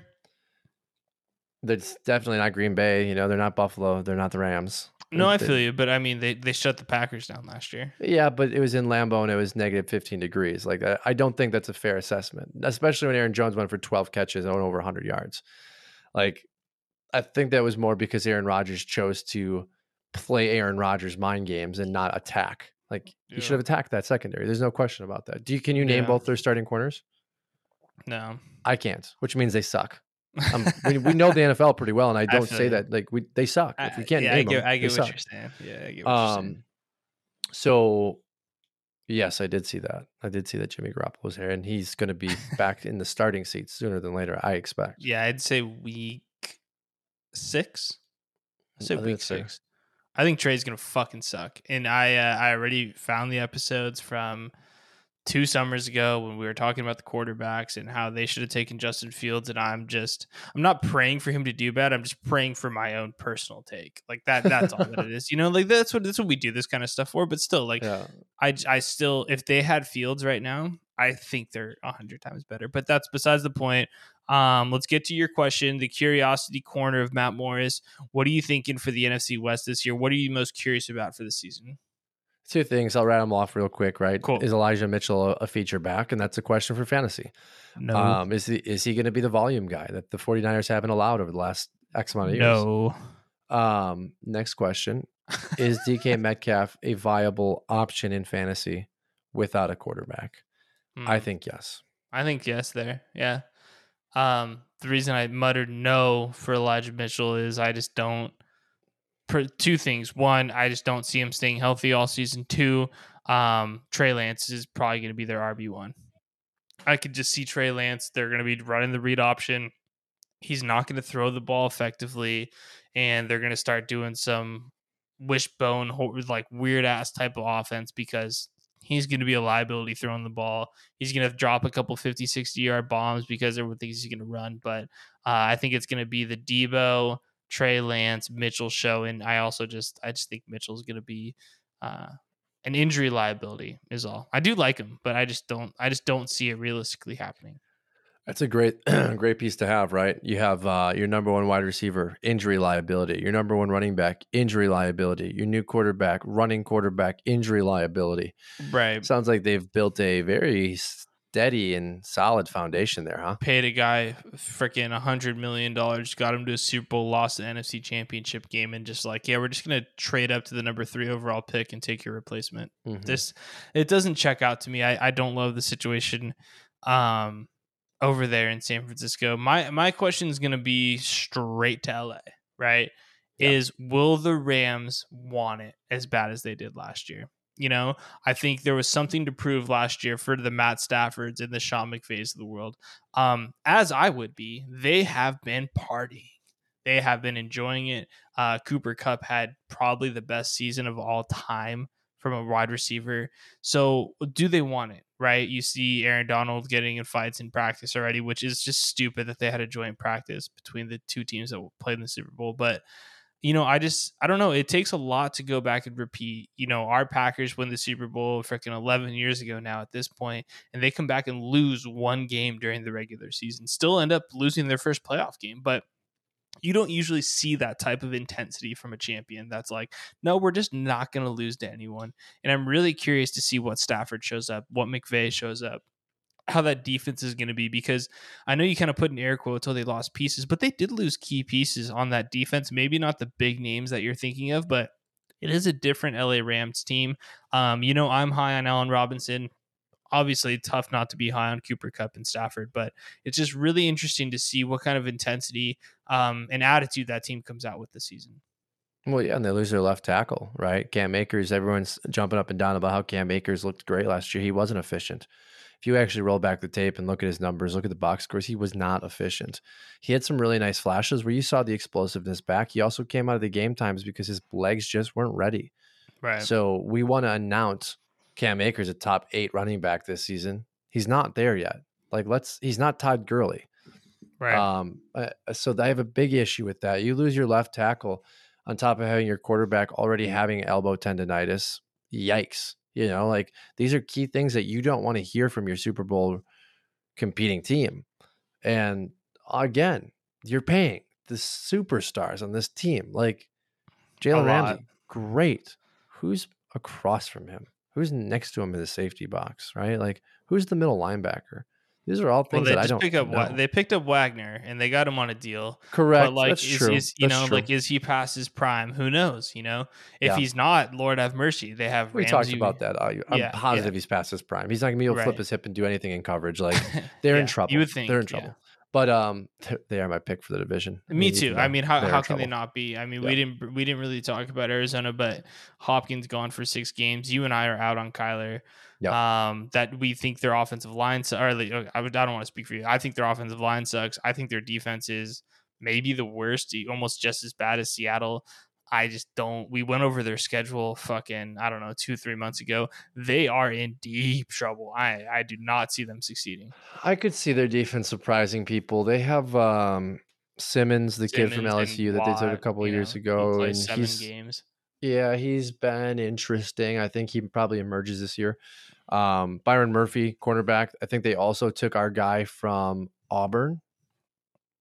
That's definitely not Green Bay. You know, they're not Buffalo. They're not the Rams. No, I feel you, but I mean, they they shut the Packers down last year. Yeah, but it was in Lambeau and it was negative 15 degrees. Like I don't think that's a fair assessment, especially when Aaron Jones went for 12 catches and over 100 yards. Like I think that was more because Aaron Rodgers chose to play Aaron Rodgers mind games and not attack. Like yeah. he should have attacked that secondary. There's no question about that. Do you can you name yeah. both their starting corners? No, I can't. Which means they suck. Um, we, we know the NFL pretty well, and I don't I say that like we they suck. If you can't yeah, name I get, them, I get what suck. you're saying. Yeah, I get what um, you're saying. So, yes, I did see that. I did see that Jimmy Garoppolo was here, and he's going to be back in the starting seat sooner than later. I expect. Yeah, I'd say week six. I'd say week six. I think Trey's gonna fucking suck, and I uh, I already found the episodes from two summers ago when we were talking about the quarterbacks and how they should have taken Justin Fields and I'm just I'm not praying for him to do bad. I'm just praying for my own personal take. Like that that's all that it is. You know, like that's what that's what we do this kind of stuff for, but still like yeah. I I still if they had Fields right now, I think they're a hundred times better. But that's besides the point. Um, let's get to your question, the curiosity corner of Matt Morris. What are you thinking for the NFC West this year? What are you most curious about for the season? Two things. I'll rattle them off real quick. Right? Cool. Is Elijah Mitchell a, feature back? And that's a question for fantasy. No. Um, is he is he going to be the volume guy that the 49ers haven't allowed over the last X amount of years? No. Um, next question. is DK Metcalf a viable option in fantasy without a quarterback? Hmm. I think yes. I think yes there. Yeah. Um, the reason I muttered no for Elijah Mitchell is I just don't two things. One, I just don't see him staying healthy all season. Two, um, Trey Lance is probably going to be their RB one. I could just see Trey Lance. They're going to be running the read option. he's not going to throw the ball effectively, and they're going to start doing some wishbone like weird ass type of offense because he's going to be a liability throwing the ball. He's going to drop a couple 50, 60 yard bombs because everyone thinks he's going to run. But uh, I think it's going to be the Deebo, Trey Lance, Mitchell show. And I also just, I just think Mitchell's going to be uh, an injury liability is all. I do like him, but I just don't, I just don't see it realistically happening. That's a great, great piece to have, right? You have uh, your number one wide receiver, injury liability. Your number one running back, injury liability. Your new quarterback, running quarterback, injury liability. Right. Sounds like they've built a very steady and solid foundation there, huh? Paid a guy freaking a hundred million dollars, got him to a Super Bowl, lost the NFC Championship game, and just like, yeah, we're just gonna trade up to the number three overall pick and take your replacement. Mm-hmm. This it doesn't check out to me. I, I don't love the situation. Um, over there in San Francisco. My my question is going to be straight to LA, right? Is will the Rams want it as bad as they did last year? You know, I think there was something to prove last year for the Matt Staffords and the Sean McVays of the world. Um, as I would be, they have been partying. They have been enjoying it. Uh, Cooper Kupp had probably the best season of all time from a wide receiver. So, do they want it? Right? You see Aaron Donald getting in fights in practice already, which is just stupid that they had a joint practice between the two teams that played in the Super Bowl. But you know, I just I don't know. It takes a lot to go back and repeat. You know, our Packers win the Super Bowl freaking eleven years ago now at this point, and they come back and lose one game during the regular season. Still end up losing their first playoff game, but you don't usually see that type of intensity from a champion that's like, no, we're just not going to lose to anyone. And I'm really curious to see what Stafford shows up, what McVay shows up, how that defense is going to be because I know you kind of put in air quotes until they lost pieces, but they did lose key pieces on that defense. Maybe not the big names that you're thinking of, but it is a different LA Rams team. Um, you know, I'm high on Allen Robinson obviously tough not to be high on Cooper Kupp and Stafford, but it's just really interesting to see what kind of intensity um, and attitude that team comes out with this season. Well, yeah, and they lose their left tackle, right? Cam Akers, everyone's jumping up and down about how Cam Akers looked great last year. He wasn't efficient. If you actually roll back the tape and look at his numbers, look at the box scores, he was not efficient. He had some really nice flashes where you saw the explosiveness back. He also came out of the game times because his legs just weren't ready. Right. So we want to announce Cam Akers a top eight running back this season. He's not there yet. Like let's he's not Todd Gurley. Right. Um uh, so I have a big issue with that. You lose your left tackle on top of having your quarterback already having elbow tendonitis. Yikes. You know, like these are key things that you don't want to hear from your Super Bowl competing team. And again, you're paying the superstars on this team. Like Jalen Ramsey, great. Who's across from him? who's next to him in the safety box, right? Like who's the middle linebacker? These are all things well, that I don't pick up. Know. They picked up Wagner and they got him on a deal. Correct. But like, That's is, true. Is, you That's know, true. like, is he past his prime? Who knows? You know, if Yeah. he's not, Lord have mercy. They have. we Ramsey. talked about that. I- I'm Yeah, positive yeah. he's past his prime. He's not gonna be able to flip Right. his hip and do anything in coverage. Like they're in trouble. You would think they're in trouble. But um, they are my pick for the division. Me even too. I mean, how, how can they not be? I mean, Yeah. we didn't we didn't really talk about Arizona, but Hopkins gone for six games. You and I are out on Kyler. Um, that we think their offensive line or like, I would I don't want to speak for you. I think their offensive line sucks. I think their defense is maybe the worst, almost just as bad as Seattle. I just don't. We went over their schedule, fucking I don't know, two three months ago. They are in deep trouble. I I do not see them succeeding. I could see their defense surprising people. They have um Simmons, the kid from LSU that they took a couple of years know, ago, played and seven he's games. Yeah, he's been interesting. I think he probably emerges this year. Um, Byron Murphy, cornerback. I think they also took our guy from Auburn.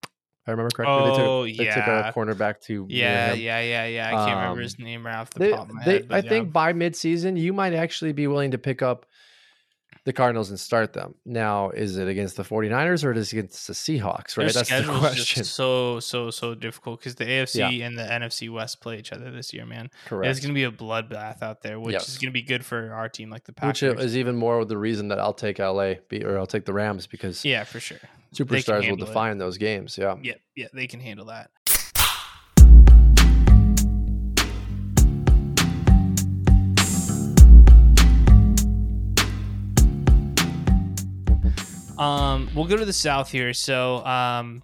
If I remember correctly. Oh, they took, they took yeah. our cornerback to Yeah, yeah, yeah, yeah. I can't remember Um, his name right off the They, top of my they, head. but I yeah. think by midseason, you might actually be willing to pick up the Cardinals and start them. Now, is it against the 49ers or is it against the Seahawks? their Right. That's the question. just so so so difficult because the AFC and the NFC West play each other this year, man. Correct. It's going to be a bloodbath out there, which Yes. is going to be good for our team, like the Packers. Which is even more the reason that I'll take LA or I'll take the Rams because yeah, for sure. superstars will handle it. define those games. Yeah. Yeah, yeah, they can handle that. Um, we'll go to the south here. So, um,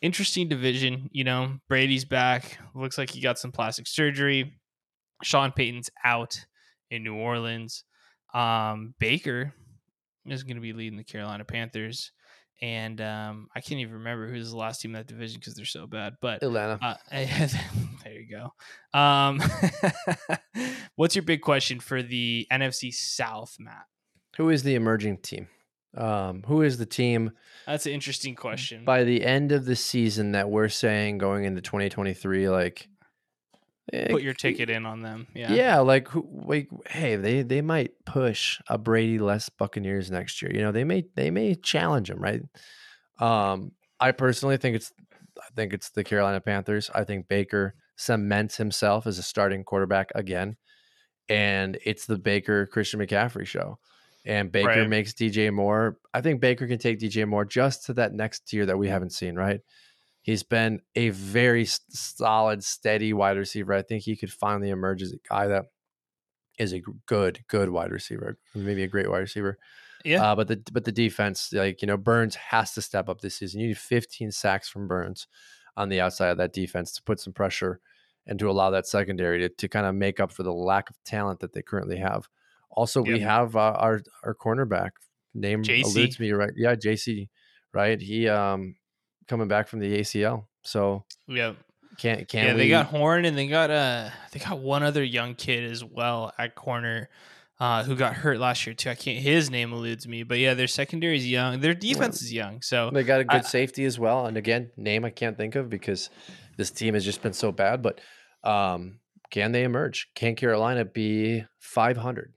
interesting division. You know, Brady's back. Looks like he got some plastic surgery. Sean Payton's out in New Orleans. Um, Baker is going to be leading the Carolina Panthers. And um, I can't even remember who's the last team in that division because they're so bad. But Atlanta. uh, there you go. Um, what's your big question for the NFC South, Matt? Who is the emerging team? Um, who is the team That's an interesting question. by the end of the season that we're saying going into 2023? Like, eh, Put your ticket in on them. Yeah. Yeah, like who like hey, they they might push a Brady less Buccaneers next year. You know, they may they may challenge them, right? Um, I personally think it's I think it's the Carolina Panthers. I think Baker cements himself as a starting quarterback again. And it's the Baker Christian McCaffrey show. And Baker Right. makes DJ Moore. I think Baker can take DJ Moore just to that next tier that we haven't seen, right? He's been a very solid, steady wide receiver. I think he could finally emerge as a guy that is a good, good wide receiver, maybe a great wide receiver. Yeah. Uh, but the but the defense, like you know, Burns has to step up this season. You need 15 sacks from Burns on the outside of that defense to put some pressure and to allow that secondary to, to kind of make up for the lack of talent that they currently have. Also, we have uh, our our cornerback name JC. eludes me right. Yeah, JC, right? He um coming back from the ACL, so yeah. can't can't yeah, we? they got Horn and they got uh they got one other young kid as well at corner uh who got hurt last year too. I can't his name eludes me, but yeah, their secondary is young. Their defense is young. So They got a good I- safety as well. And again, name I can't think of because this team has just been so bad. But um, can they emerge? Can Carolina be 500?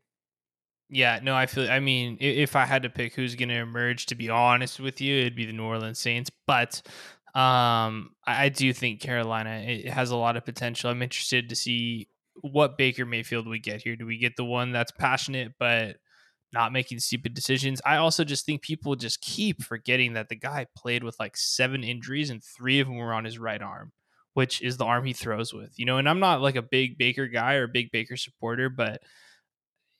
Yeah, no, I feel I mean, if I had to pick who's gonna emerge, to be honest with you, it'd be the New Orleans Saints. But um I, I do think Carolina it has a lot of potential. I'm interested to see what Baker Mayfield we get here. Do we get the one that's passionate but not making stupid decisions? I also just think people just keep forgetting that the guy played with like seven injuries and three of them were on his right arm, which is the arm he throws with. You know, and I'm not like a big Baker guy or a big Baker supporter, but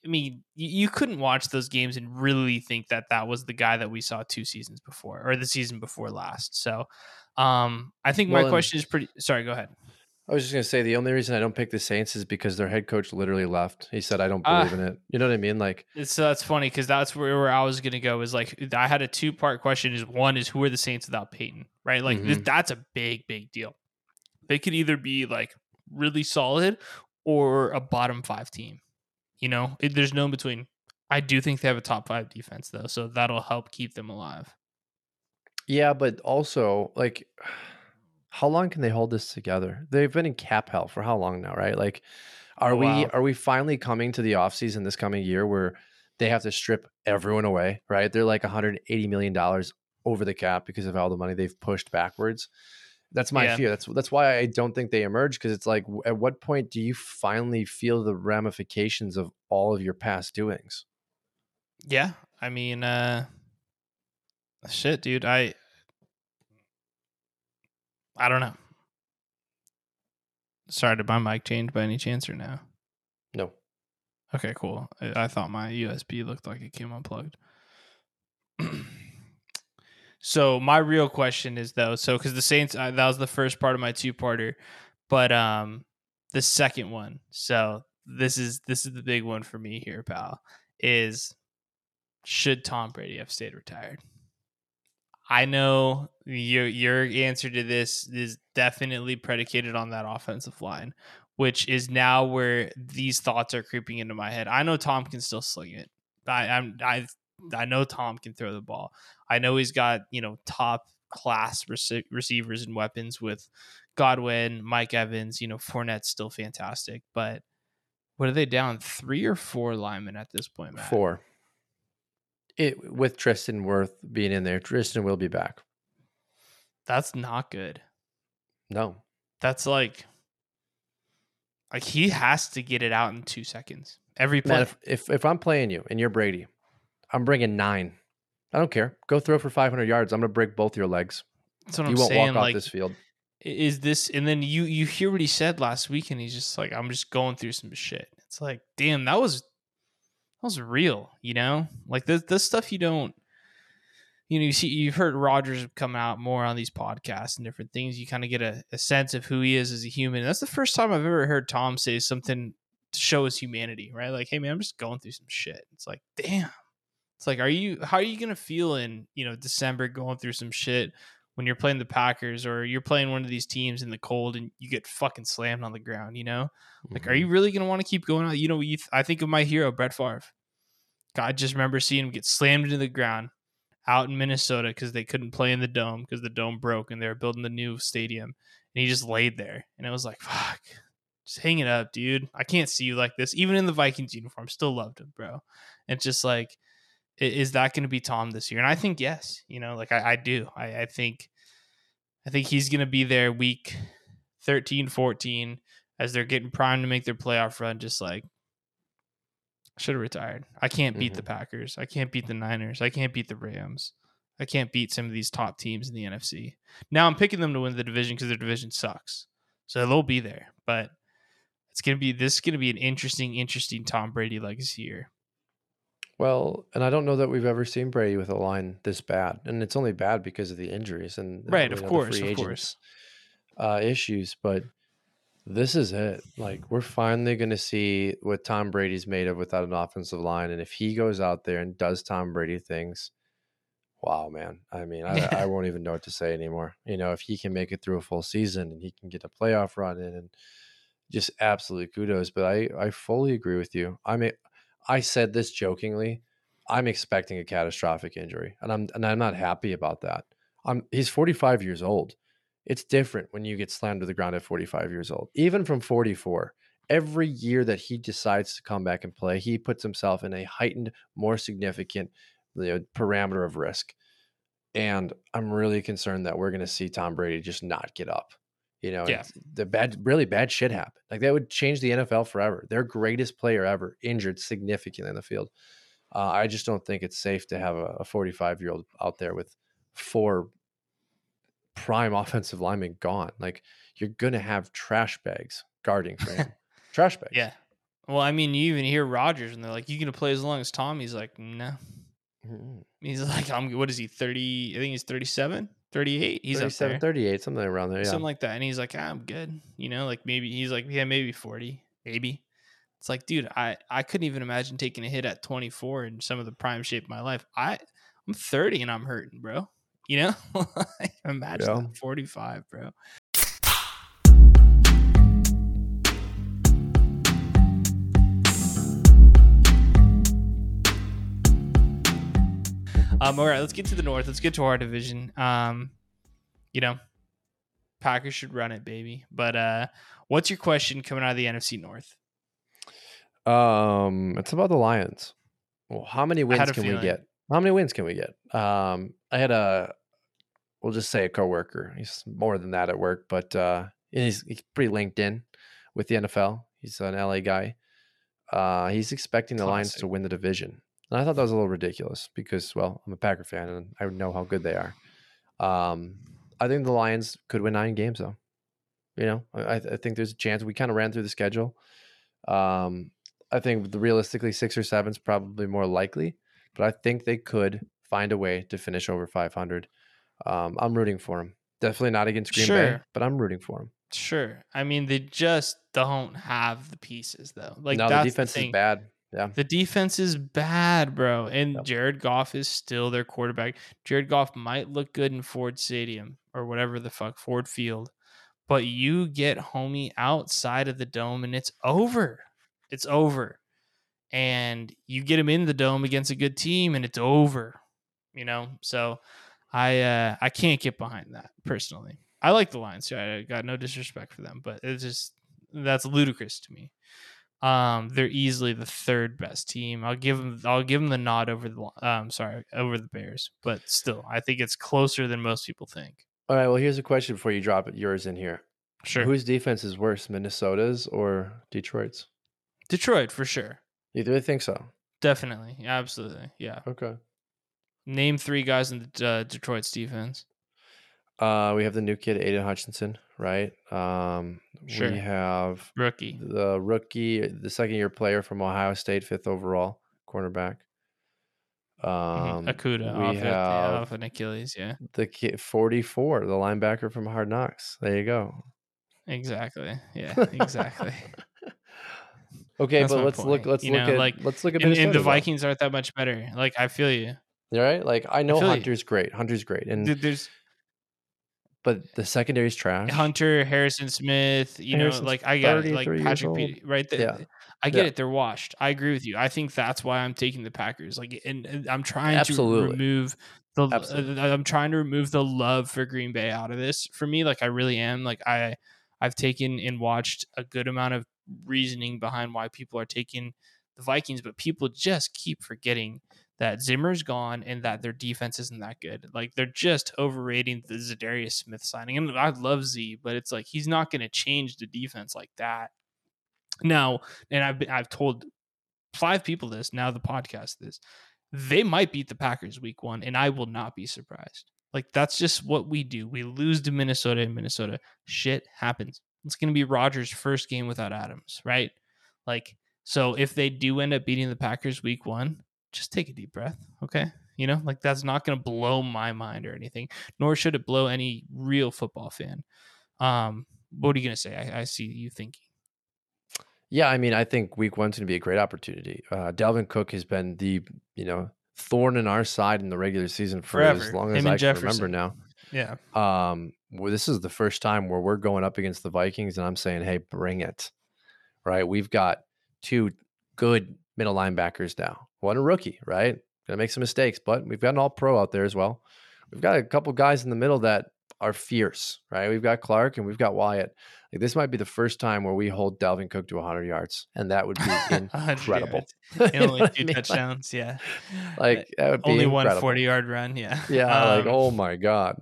I mean, you, you couldn't watch those games and really think that that was the guy that we saw two seasons before or the season before last. So, um, I think my question is pretty. Sorry, go ahead. I was just going to say the only reason I don't pick the Saints is because their head coach literally left. He said, I don't Ah. believe in it. You know what I mean? Like, It's that's funny because that's where, where I was gonna go. Is like I had a two part question. Is one is who are the Saints without Payton? Right, like this, Mhm. that's a big big deal. They could either be like really solid or a bottom five team. You know, It- there's no in between. I do think they have a top five defense though, so that'll help keep them alive. yeah, but also, like, how long can they hold this together? They've been in cap hell for how long now, right? Like, are Oh, we are we finally coming to the offseason this coming year where they have to strip everyone away, right? They're like 180 million dollars over the cap because of all the money they've pushed backwards. That's my Yeah. fear. That's that's why I don't think they emerge because it's like at what point do you finally feel the ramifications of all of your past doings? Yeah, I mean, uh shit, dude. I I don't know. Sorry, did my mic change by any chance or no? No. Okay, cool. I, I thought my USB looked like it came unplugged. so my real question is though, so because the Saints, uh, that was the first part of my two-parter, but um, the second one. So this is this is the big one for me here, pal. Is should Tom Brady have stayed retired? I know your your answer to this is definitely predicated on that offensive line, which is now where these thoughts are creeping into my head. I know Tom can still sling it. I, I'm I I know Tom can throw the ball. I know he's got you know top class rece- receivers and weapons with Godwin, Mike Evans. You know Fournette's still fantastic, but what are they down three or four linemen at this point, Matt? Four. It with Tristan Wirfs being in there, Tristan will be back. That's not good. No, That's like like he has to get it out in two seconds every play. Man, if, if if I'm playing you and you're Brady, I'm bringing nine. I don't care. Go throw for 500 yards. I'm gonna break both your legs. That's what you I'm won't saying. walk off this field. is this? And then you you hear what he said last week, and he's just like, I'm just going through some shit. It's like, damn, that was that was real. You know, like this this stuff you don't you know, you see, you've heard Rodgers come out more on these podcasts and different things. You kind of get a, a sense of who he is as a human. And that's the first time I've ever heard Tom say something to show his humanity, right? Like, hey man, I'm just going through some shit. It's like, damn. It's like, are you how are you gonna feel in you know December going through some shit when you're playing the Packers or you're playing one of these teams in the cold and you get fucking slammed on the ground? You know, like, Mm-hmm. are you really gonna want to keep going out? You know, you th- I think of my hero Brett Favre. I just remember seeing him get slammed into the ground out in Minnesota because they couldn't play in the dome because the dome broke and they were building the new stadium. And he just laid there. And it was like, fuck, just hang it up, dude. I can't see you like this. Even in the Vikings uniform, still loved him, bro. It's just like, is that going to be Tom this year? And I think yes. You know, like I, I do. I, I think, I think he's going to be there week 13, 14 as they're getting primed to make their playoff run. Just like, I should have retired. I can't beat the mm-hmm. Packers. I can't beat the Niners. I can't beat the Rams. I can't beat some of these top teams in the NFC. Now I'm picking them to win the division because their division sucks. So they'll be there. But it's gonna be this is gonna be an interesting, interesting Tom Brady legacy year. Well, and I don't know that we've ever seen Brady with a line this bad, and it's only bad because of the injuries and Right, of know, course, free of agents, uh, issues. But this is it. Like we're finally going to see what Tom Brady's made of without an offensive line, and if he goes out there and does Tom Brady things, wow, man. I mean, I, I won't even know what to say anymore. You know, if he can make it through a full season and he can get a playoff run in, and just absolute kudos. But I I fully agree with you. I mean. I said this jokingly. I'm expecting a catastrophic injury, and I'm and I'm not mm-hmm. happy about that. I'm he's 45 years old. It's different when you get slammed to the ground at 45 years old. Even from 44, every year that he decides to come back and play, he puts himself in a heightened, more significant you know, parameter of risk. And I'm really concerned that we're going to see Tom Brady just not get up. You know, Yeah. the bad, really bad shit happened. Like that would change the NFL forever. Their greatest player ever injured significantly in the field. Uh, I just don't think it's safe to have a 45 year old out there with four prime offensive linemen gone. Like you're gonna have trash bags guarding for him. trash bags. Yeah. Well, I mean, you even hear Rodgers and they're like, You gonna play as long as Tom? He's like, No. Mhm. He's like, I'm what is he, 30? I think he's 37, 38. He's up 37, there. 38, something around there. Yeah. something like that. And he's like, ah, I'm good. You know, like maybe he's like, yeah, maybe 40, maybe. It's like, dude, I, I couldn't even imagine taking a hit at 24 in some of the prime shape of my life. I, I'm 30 and I'm hurting, bro. You know, Like, imagine Yeah. that, 45, bro. Um, all right, let's get to the north. Let's get to our division. Um, you know, Packers should run it, baby. But uh, what's your question coming out of the NFC North? Um, it's about the Lions. Well, how many wins can we get? How many wins can we get? Um, I had a, we'll just say a coworker. He's more than that at work, but uh, he's, he's pretty linked in with the NFL. He's an LA guy. Uh, he's expecting the Lions to win the division. And I thought that was a little ridiculous because, well, I'm a Packer fan and I know how good they are. Um, I think the Lions could win nine games though. You know, I, I think there's a chance. We kind of ran through the schedule. Um, I think the realistically six or seven is probably more likely, but I think they could find a way to finish over 500. Um, I'm rooting for them. Definitely not against Green Bay, but I'm rooting for them. Sure. I mean, they just don't have the pieces, though. Like, no, the defense the is bad. Yeah, The defense is bad, bro. And Yep. Jared Goff is still their quarterback. Jared Goff might look good in Ford Stadium or whatever the fuck, Ford Field. But you get homie outside of the dome and it's over. It's over. And you get him in the dome against a good team and it's over. You know? So I uh I can't get behind that personally. I like the Lions. I got no disrespect for them, but it's just that's ludicrous to me. Um, they're easily the third best team. I'll give them. I'll give them the nod over the. Um, sorry, over the Bears, but still, I think it's closer than most people think. All right. Well, here's a question before you drop it, yours in here. Sure, Whose defense is worse, Minnesota's or Detroit's? Detroit for sure, You really think so? definitely, absolutely, yeah. Okay. Name three guys in the, uh, Detroit's defense. Uh, we have the new kid Aidan Hutchinson, right? Um, Sure. we have Rookie, the rookie, the second year player from Ohio State, fifth overall cornerback. Um, Okudah we off, yeah, have off an Achilles. Yeah, the kid 44, the linebacker from Hard Knocks. There you go. exactly. Yeah, exactly. Okay, That's but let's look. Let's You look know, at like, let's look at and, and the though. Vikings aren't that much better. Like I feel you. All right, like I know you. Hunter's great. Hunter's great, and Dude, There's but the secondary's trash. Hunter, Harrison Smith. You Harrison's know, like I got it. Like Patrick. Pe- right there. Yeah. I get Yeah. it. They're washed. I agree with you. I think that's why I'm taking the Packers. Like, and, and I'm trying Absolutely. to remove the. Uh, I'm trying to remove the love for Green Bay out of this. For me, like I really am. Like I, I've taken and watched a good amount of reasoning behind why people are taking the Vikings, but people just keep forgetting that Zimmer's gone and that their defense isn't that good. Like they're just overrating the Za'Darius Smith signing. And I love Z, but it's like he's not going to change the defense like that. Now, and I've been, I've told five people this now the podcast this they might beat the Packers week one, and I will not be surprised. Like that's just what we do. We lose to Minnesota in Minnesota. Shit happens. It's going to be Rodgers' first game without Adams, right? Like so, if they do end up beating the Packers week one, just take a deep breath, okay? You know, like that's not going to blow my mind or anything, nor should it blow any real football fan. Um, what are you going to say? I, I see you thinking. Yeah, I mean, I think Week One's going to be a great opportunity. Uh, Dalvin Cook has been the you know thorn in our side in the regular season for as long as and I can remember now. Yeah. Um, well, this is the first time where we're going up against the Vikings, and I'm saying, hey, bring it. Right? We've got two good middle linebackers now. One a rookie, right? Gonna make some mistakes, but we've got an all pro out there as well. We've got a couple guys in the middle that are fierce, right? We've got Clark and we've got Wyatt. Like this might be the first time where we hold Dalvin Cook to 100 yards, and that would be incredible. only I two mean? Touchdowns. yeah. Like, that would be only one 40 yard run. Yeah. Yeah, like Um, oh my god.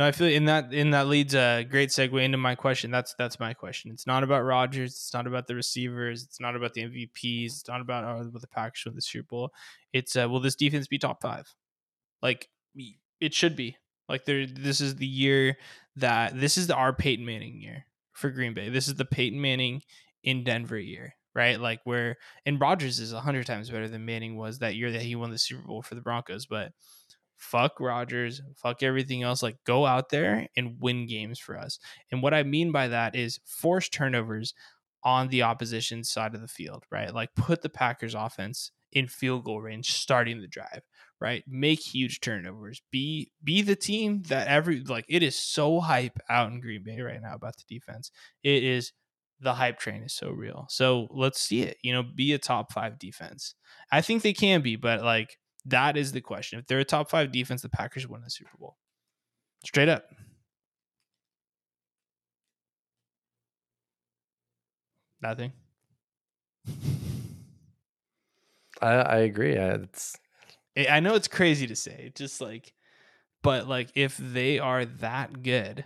No, I feel in that in that leads a great segue into my question. That's that's my question. It's not about Rodgers. It's not about the receivers. It's not about the MVPs. It's not about oh, will the Packers win the Super Bowl. It's uh, will this defense be top five? Like it should be. Like there, this is the year that this is our Peyton Manning year for Green Bay. This is the Peyton Manning in Denver year, right? Like where and Rodgers is hundred times better than Manning was that year that he won the Super Bowl for the Broncos, but fuck Rodgers, fuck everything else. Like go out there and win games for us. And what I mean by that is force turnovers on the opposition side of the field, right? Like put the Packers offense in field goal range starting the drive, right? Make huge turnovers. Be be the team that every like it is so hype out in Green Bay right now about the defense. It is the hype train is so real. So let's see it. You know, be a top 5 defense. I think they can be, but like that is the question. If they're a top five defense, the Packers win the Super Bowl. Straight up. Nothing. I, I agree. Uh, It's I I know it's crazy to say, just like, but like if they are that good,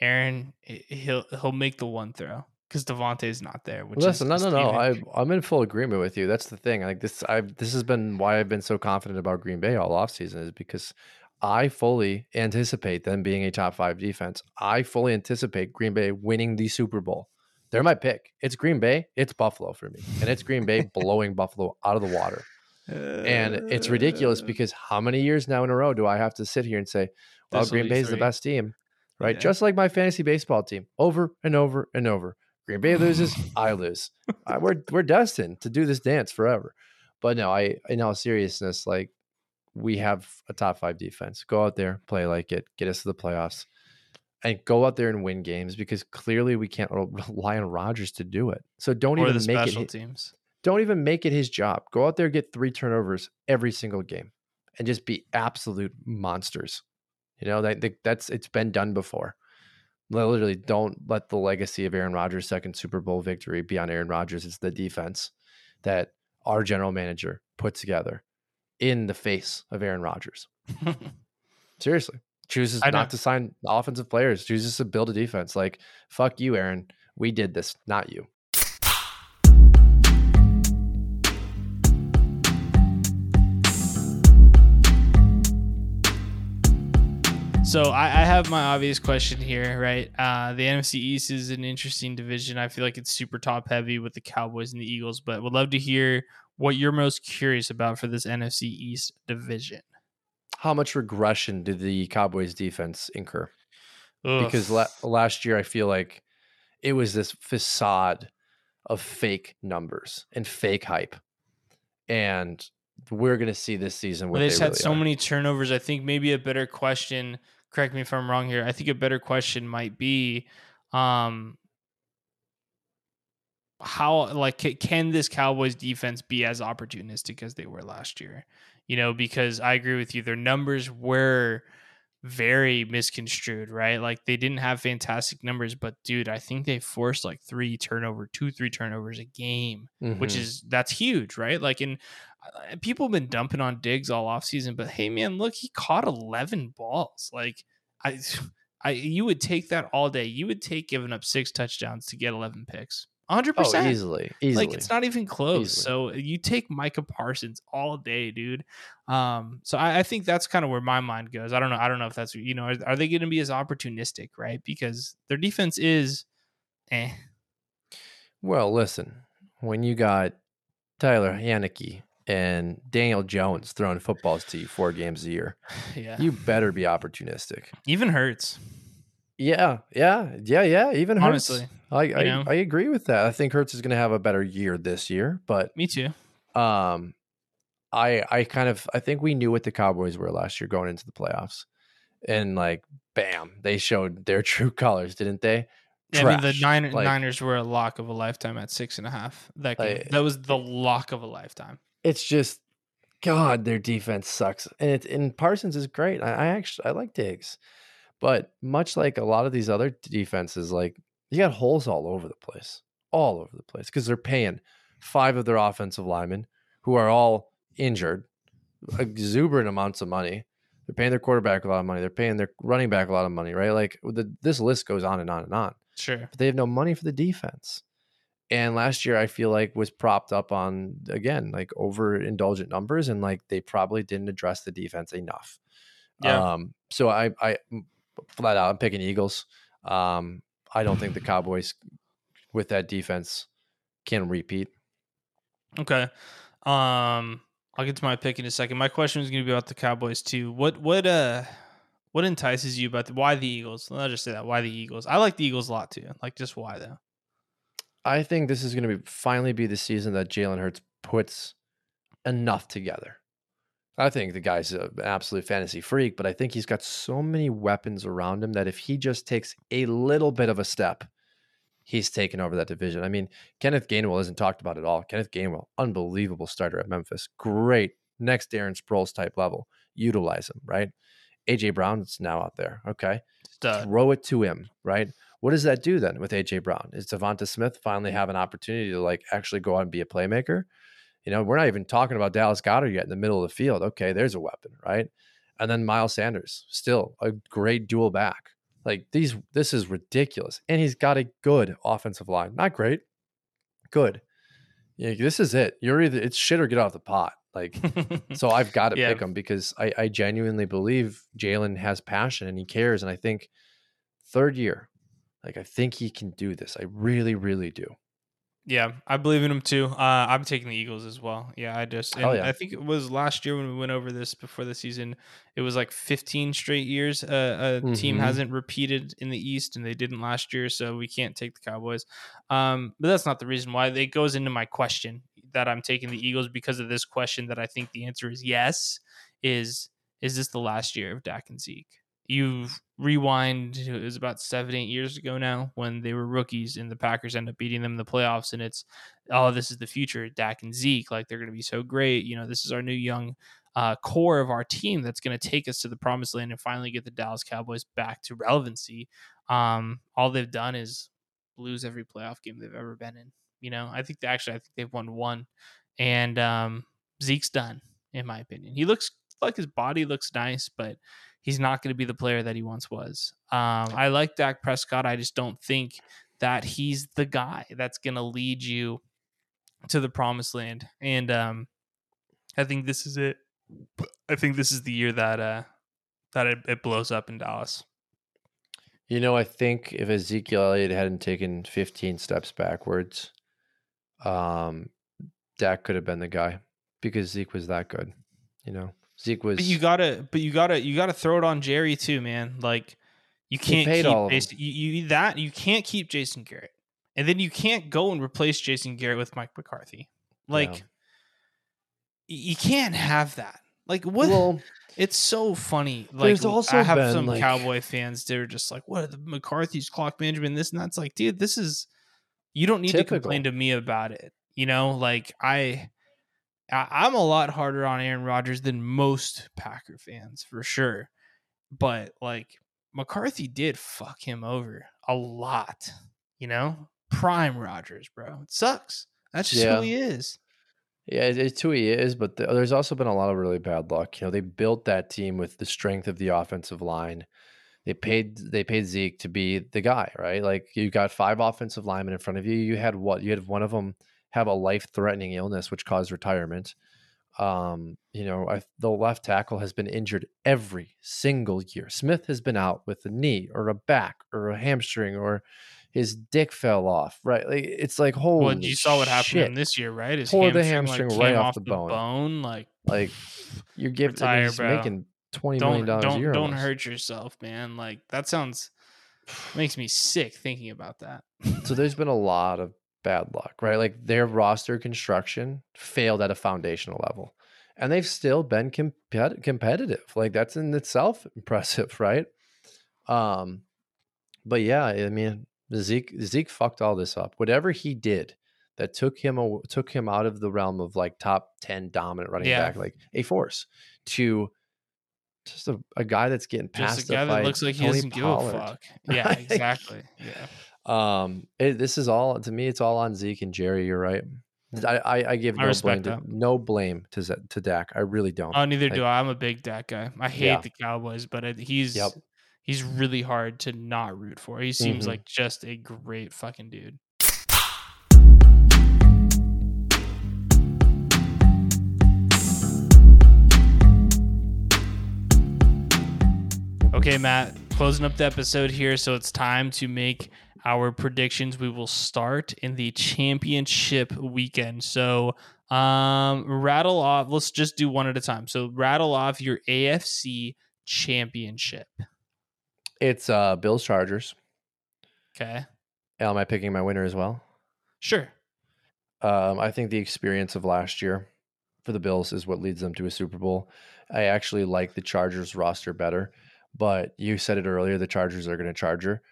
Aaron he'll he'll make the one throw because Davante's not there. Which listen, no, is no, no. I, I'm in full agreement with you. That's the thing. Like this, I this has been why I've been so confident about Green Bay all offseason is because I fully anticipate them being a top five defense. I fully anticipate Green Bay winning the Super Bowl. They're my pick. It's Green Bay. It's Buffalo for me, and it's Green Bay blowing Buffalo out of the water. And it's ridiculous Uh, because how many years now in a row do I have to sit here and say, well, Green be Bay is the best team, right? Yeah. Just like my fantasy baseball team, over and over and over. Green Bay loses, I lose. I, we're we're destined to do this dance forever. But no, I in all seriousness, like we have a top five defense. Go out there, play like it, get us to the playoffs, and go out there and win games because clearly we can't rely on Rodgers to do it. So don't or even make it teams. don't even make it his job. Go out there, get three turnovers every single game, and just be absolute monsters. You know that that- that's it's been done before. Literally, don't let the legacy of Aaron Rodgers' second Super Bowl victory be on Aaron Rodgers. It's the defense that our general manager put together in the face of Aaron Rodgers. Seriously, chooses not to sign offensive players, chooses to build a defense. Like fuck you, Aaron. We did this, not you. So I, I have my obvious question here, right? Uh, the NFC East is an interesting division. I feel like it's super top heavy with the Cowboys and the Eagles, but would love to hear what you're most curious about for this NFC East division. How much regression did the Cowboys defense incur? Ugh. Because la- last year I feel like it was this facade of fake numbers and fake hype. And we're going to see this season what they, just had so are. many turnovers. I think maybe a better question, correct me if I'm wrong here. I think a better question might be um how like can this Cowboys defense be as opportunistic as they were last year? You know, because I agree with you, their numbers were very misconstrued, right? Like they didn't have fantastic numbers, but dude, I think they forced like three turnover, two, three turnovers a game, mm-hmm. which is that's huge, right? Like, and uh, people have been dumping on Diggs all off season, but hey, man, look, he caught 11 balls. Like, I, I, you would take that all day. You would take giving up six touchdowns to get 11 picks 100% easily, easily. Like it's not even close. Easily. So you take Micah Parsons all day, dude. Um, so I, I think that's kind of where my mind goes. I don't know. I don't know if that's you know, are, are they going to be as opportunistic, right? Because their defense is, eh. Well, listen, when you got Taylor Heinicke and Daniel Jones throwing footballs to you four games a year, yeah, you better be opportunistic. Even Hurts. Yeah, yeah, yeah, yeah. Even Hurts. Honestly, I, I, I agree with that. I think Hurts is going to have a better year this year, but me too. Um, I I kind of I think we knew what the Cowboys were last year going into the playoffs, and like, bam, they showed their true colors, didn't they? Yeah, I mean the Niner, like, Niners were a lock of a lifetime at six and a half. That game. Like, that was the lock of a lifetime. It's just, God, their defense sucks, and it and Parsons is great. I, I actually I like Diggs. But much like a lot of these other defenses, like you got holes all over the place, all over the place, because they're paying five of their offensive linemen who are all injured, exuberant amounts of money. They're paying their quarterback a lot of money. They're paying their running back a lot of money, right? Like the, this list goes on and on and on. Sure. But they have no money for the defense. And last year, I feel like was propped up on again like overindulgent numbers, and like they probably didn't address the defense enough. Yeah. Um, so I, I flat out, I'm picking Eagles. Um, I don't think the Cowboys with that defense can repeat. Okay. Um, I'll get to my pick in a second. My question is going to be about the Cowboys too. What what uh what entices you about the, why the Eagles? I'll just say that why the Eagles. I like the Eagles a lot too. Like just why though? I think this is going to be finally be the season that Jalen Hurts puts enough together. I think the guy's an absolute fantasy freak, but I think he's got so many weapons around him that if he just takes a little bit of a step, he's taken over that division. I mean, Kenneth Gainwell isn't talked about at all. Kenneth Gainwell, unbelievable starter at Memphis. Great. Next Darren Sproles type level. Utilize him, right? AJ Brown's now out there. Okay. Stud. Throw it to him, right? What does that do then with AJ Brown? Is DeVonta Smith finally mm. have an opportunity to like actually go out and be a playmaker? You know, we're not even talking about Dallas Goedert yet in the middle of the field. Okay, there's a weapon, right? And then Miles Sanders, still a great dual back. Like these, this is ridiculous. And he's got a good offensive line. Not great, good. Yeah, this is it. You're either it's shit or get off the pot. Like, so I've got to yeah. pick him because I, I genuinely believe Jalen has passion and he cares. And I think third year, like I think he can do this. I really, really do. Yeah, I believe in him too. Uh, I'm taking the Eagles as well. Yeah, I just yeah. I think it was last year when we went over this before the season. It was like 15 straight years uh, a mm-hmm. team hasn't repeated in the East, and they didn't last year, so we can't take the Cowboys. Um, but that's not the reason why. It goes into my question that I'm taking the Eagles because of this question. That I think the answer is yes. Is is this the last year of Dak and Zeke? You rewind it was about seven eight years ago now when they were rookies and the packers end up beating them in the playoffs and it's oh this is the future dak and zeke like they're going to be so great you know this is our new young uh, core of our team that's going to take us to the promised land and finally get the dallas cowboys back to relevancy. Um, all they've done is lose every playoff game they've ever been in you know? I think they actually i think they've won one and um, zeke's done in my opinion. He looks like his body looks nice but he's not going to be the player that he once was. Um, I like Dak Prescott. I just don't think that he's the guy that's going to lead you to the promised land. And um, I think this is it. I think this is the year that uh, that it, it blows up in Dallas. You know, I think if Ezekiel Elliott hadn't taken 15 steps backwards, um, Dak could have been the guy because Zeke was that good. You know, Zeke was. But you gotta, but you gotta, you gotta throw it on Jerry too, man. Like you can't keep all. Jason, you, you that you can't keep Jason Garrett, and then you can't go and replace Jason Garrett with Mike McCarthy. Like Yeah. you can't have that. Like what? well, it's so funny. Like There's also I have been, some like- Cowboy fans. They're just like, "What are the McCarthy's clock management? This and that's like, dude, this is you don't need to complain to me about it. You know, like I I'm a lot harder on Aaron Rodgers than most Packer fans for sure. But like McCarthy did fuck him over a lot. You know, prime Rodgers, bro. It sucks. That's just Yeah. who he is. Yeah, it's who he is, but the, there's also been a lot of really bad luck. You know, they built that team with the strength of the offensive line. They paid they paid Zeke to be the guy, right? Like you got five offensive linemen in front of you. You had what? You had one of them have a life threatening illness, which caused retirement. Um, you know, I, the left tackle has been injured every single year. Smith has been out with a knee or a back or a hamstring or his dick fell off. Right? Like it's like holy. well, you saw what happened this year, right? His Tore the hamstring, like, right came off the bone. bone. Like, Like you're giving Retire, he's bro. making twenty million don't dollars a year. don't almost. hurt yourself, man. Like that sounds makes me sick thinking about that. So there's been a lot of bad luck, right? Like their roster construction failed at a foundational level, and they've still been compet- competitive. Like that's in itself impressive, right? Um, but yeah, I mean Zeke Zeke fucked all this up. Whatever he did that took him took him out of the realm of like top ten dominant running Yeah. back, like a force, to just a, a guy that's getting Just passed a guy that looks like he Tony doesn't give a fuck. Yeah, exactly. Yeah. Um, it, this is all to me. It's all on Zeke and Jerry. You're right. I I, I give I no blame to, no blame to Z- to Dak. I really don't. Oh, neither Like- do I. I'm a big Dak guy. I hate Yeah. the Cowboys, but it, he's Yep. he's really hard to not root for. He seems Mhm. like just a great fucking dude. Okay, Matt, closing up the episode here. So it's time to make our predictions. We will start in the championship weekend. So um rattle off, let's just do one at a time. So rattle off your AFC championship. It's uh Bills Chargers. Okay. Am I picking my winner as well? Sure. Um, I think the experience of last year for the Bills is what leads them to a Super Bowl. I actually like the Chargers roster better, but you said it earlier. The Chargers are going to Charger.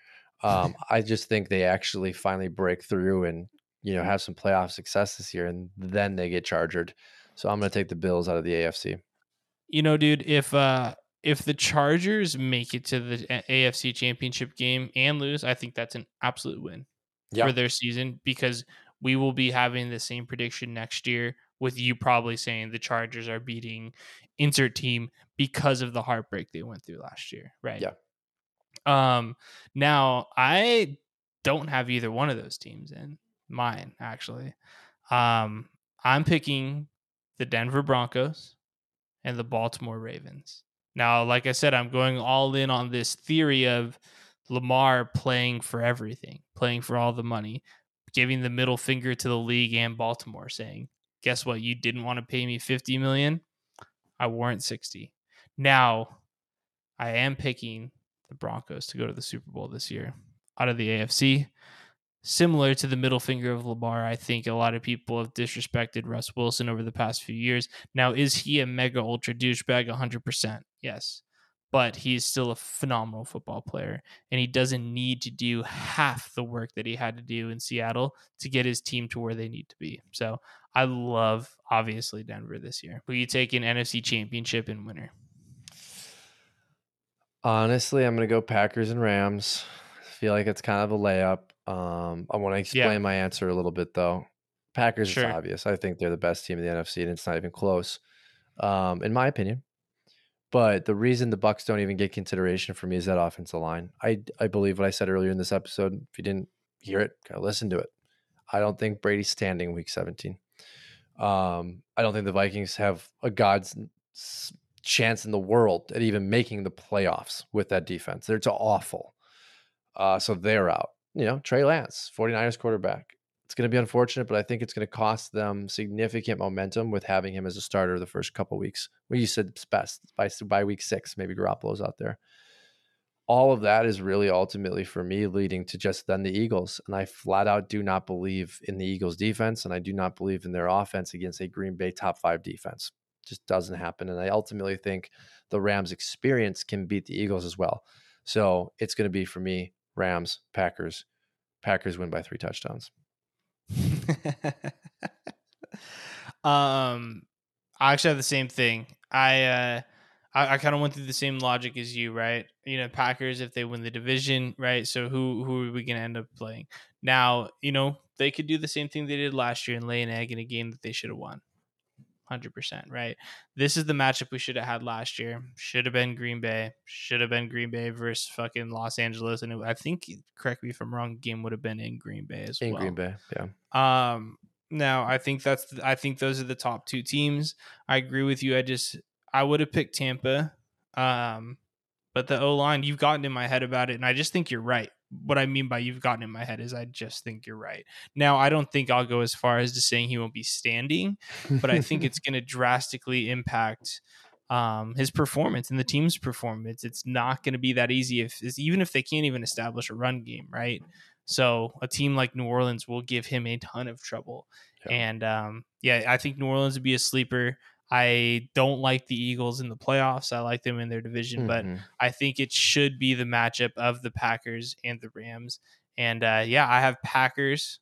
Um, I just think they actually finally break through and you know have some playoff success this year, and then they get chargered. So I'm going to take the Bills out of the AFC. You know, dude, if uh if the Chargers make it to the AFC championship game and lose, I think that's an absolute win for their season because we will be having the same prediction next year with you probably saying the Chargers are beating insert team because of the heartbreak they went through last year, right? Yeah. Um now I don't have either one of those teams in mine actually. Um I'm picking the Denver Broncos and the Baltimore Ravens. Now, like I said, I'm going all in on this theory of Lamar playing for everything, playing for all the money, giving the middle finger to the league and Baltimore, saying, "Guess what? You didn't want to pay me 50 million. I warrant 60." Now, I am picking the Broncos to go to the Super Bowl this year out of the AFC. Similar to the middle finger of Lamar, I think a lot of people have disrespected Russ Wilson over the past few years. Now, is he a mega ultra douchebag? 100%. Yes. But he's still a phenomenal football player, and he doesn't need to do half the work that he had to do in Seattle to get his team to where they need to be. So I love, obviously, Denver this year. Will you take an NFC championship and winner? Honestly, I'm going to go Packers and Rams. I feel like it's kind of a layup. Um, I want to explain my answer a little bit though. Packers Sure. is obvious. I think they're the best team in the NFC, and it's not even close, um, in my opinion. But the reason the Bucks don't even get consideration for me is that offensive line. I I believe what I said earlier in this episode. If you didn't hear it, go listen to it. I don't think Brady's standing week 17. Um, I don't think the Vikings have a God's chance in the world at even making the playoffs with that defense. They're it's awful. Uh, so they're out. You know, Trey Lance, 49ers quarterback. It's going to be unfortunate, but I think it's going to cost them significant momentum with having him as a starter the first couple weeks. Well, you said it's best by by week six, maybe Garoppolo's out there. All of that is really ultimately for me leading to just then the Eagles, and I flat out do not believe in the Eagles' defense, and I do not believe in their offense against a Green Bay top five defense. Just doesn't happen, and I ultimately think the Rams' experience can beat the Eagles as well. So it's going to be for me Rams, Packers, Packers win by three touchdowns. um, I actually have the same thing. I uh, I, I kind of went through the same logic as you, right? You know, Packers if they win the division, right? So who who are we gonna end up playing? Now, you know, they could do the same thing they did last year and lay an egg in a game that they should have won. 100%, right? This is the matchup we should have had last year. Should have been Green Bay. Should have been Green Bay versus fucking Los Angeles. And it, I think, correct me if I'm wrong, game would have been in Green Bay as in well. Green Bay, yeah. Um, now I think that's I think those are the top two teams. I agree with you. I just I would have picked Tampa. Um, but the O line, you've gotten in my head about it, and I just think you're right what I mean by you've gotten in my head is I just think you're right. Now, I don't think I'll go as far as to saying he won't be standing, but I think it's going to drastically impact um, his performance and the team's performance. It's not going to be that easy if even if they can't even establish a run game, right? So a team like New Orleans will give him a ton of trouble. Yeah. And um, yeah, I think New Orleans would be a sleeper. I don't like the Eagles in the playoffs. I like them in their division, mm-hmm. but I think it should be the matchup of the Packers and the Rams. And uh, yeah, I have Packers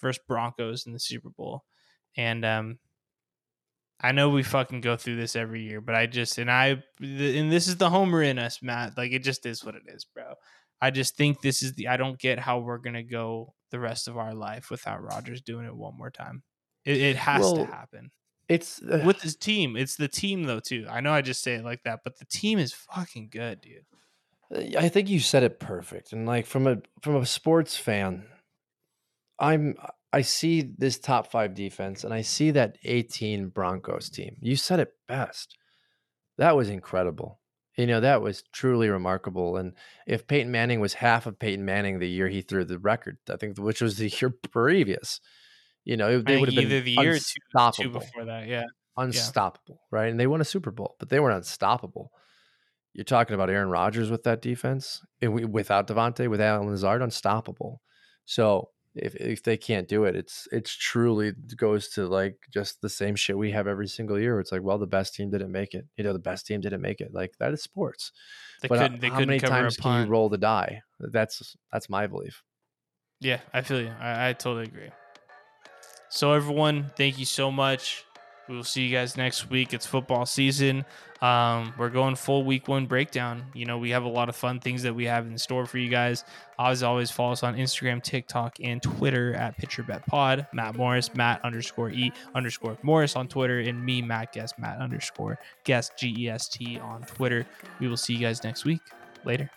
versus Broncos in the Super Bowl. And um, I know we fucking go through this every year, but I just and I and this is the homer in us, Matt. Like it just is what it is, bro. I just think this is the I don't get how we're gonna go the rest of our life without Rodgers doing it one more time. It, it has well, to happen. It's uh, with his team. It's the team though too. I know I just say it like that, but the team is fucking good, dude. Uh, I think you said it perfect. And like from a from a sports fan, I'm I see this top 5 defense and I see that 18 Broncos team. You said it best. That was incredible. You know, that was truly remarkable. And if Peyton Manning was half of Peyton Manning the year he threw the record, I think which was the year previous, you know, they would have been the year unstoppable. Two, two before that, yeah, unstoppable, yeah. right? And they won a Super Bowl, but they weren't unstoppable. You're talking about Aaron Rodgers with that defense, and we, without Davante, with Allen Lazard, unstoppable. So if if they can't do it, it's it's truly goes to like just the same shit we have every single year. It's like, well, the best team didn't make it. You know, the best team didn't make it. Like that is sports. They but uh, couldn't, they how many times can you roll the die? That's that's my belief. Yeah, I feel you. I, I totally agree. So, everyone, thank you so much. We will see you guys next week. It's football season. Um, we're going full week one breakdown. You know, we have a lot of fun things that we have in store for you guys. As always, follow us on Instagram, TikTok, and Twitter at PitcherBetPod. Matt Morris, Matt underscore E underscore Morris on Twitter, and me, Matt Guest, Matt underscore Guest G E S T on Twitter. We will see you guys next week. Later.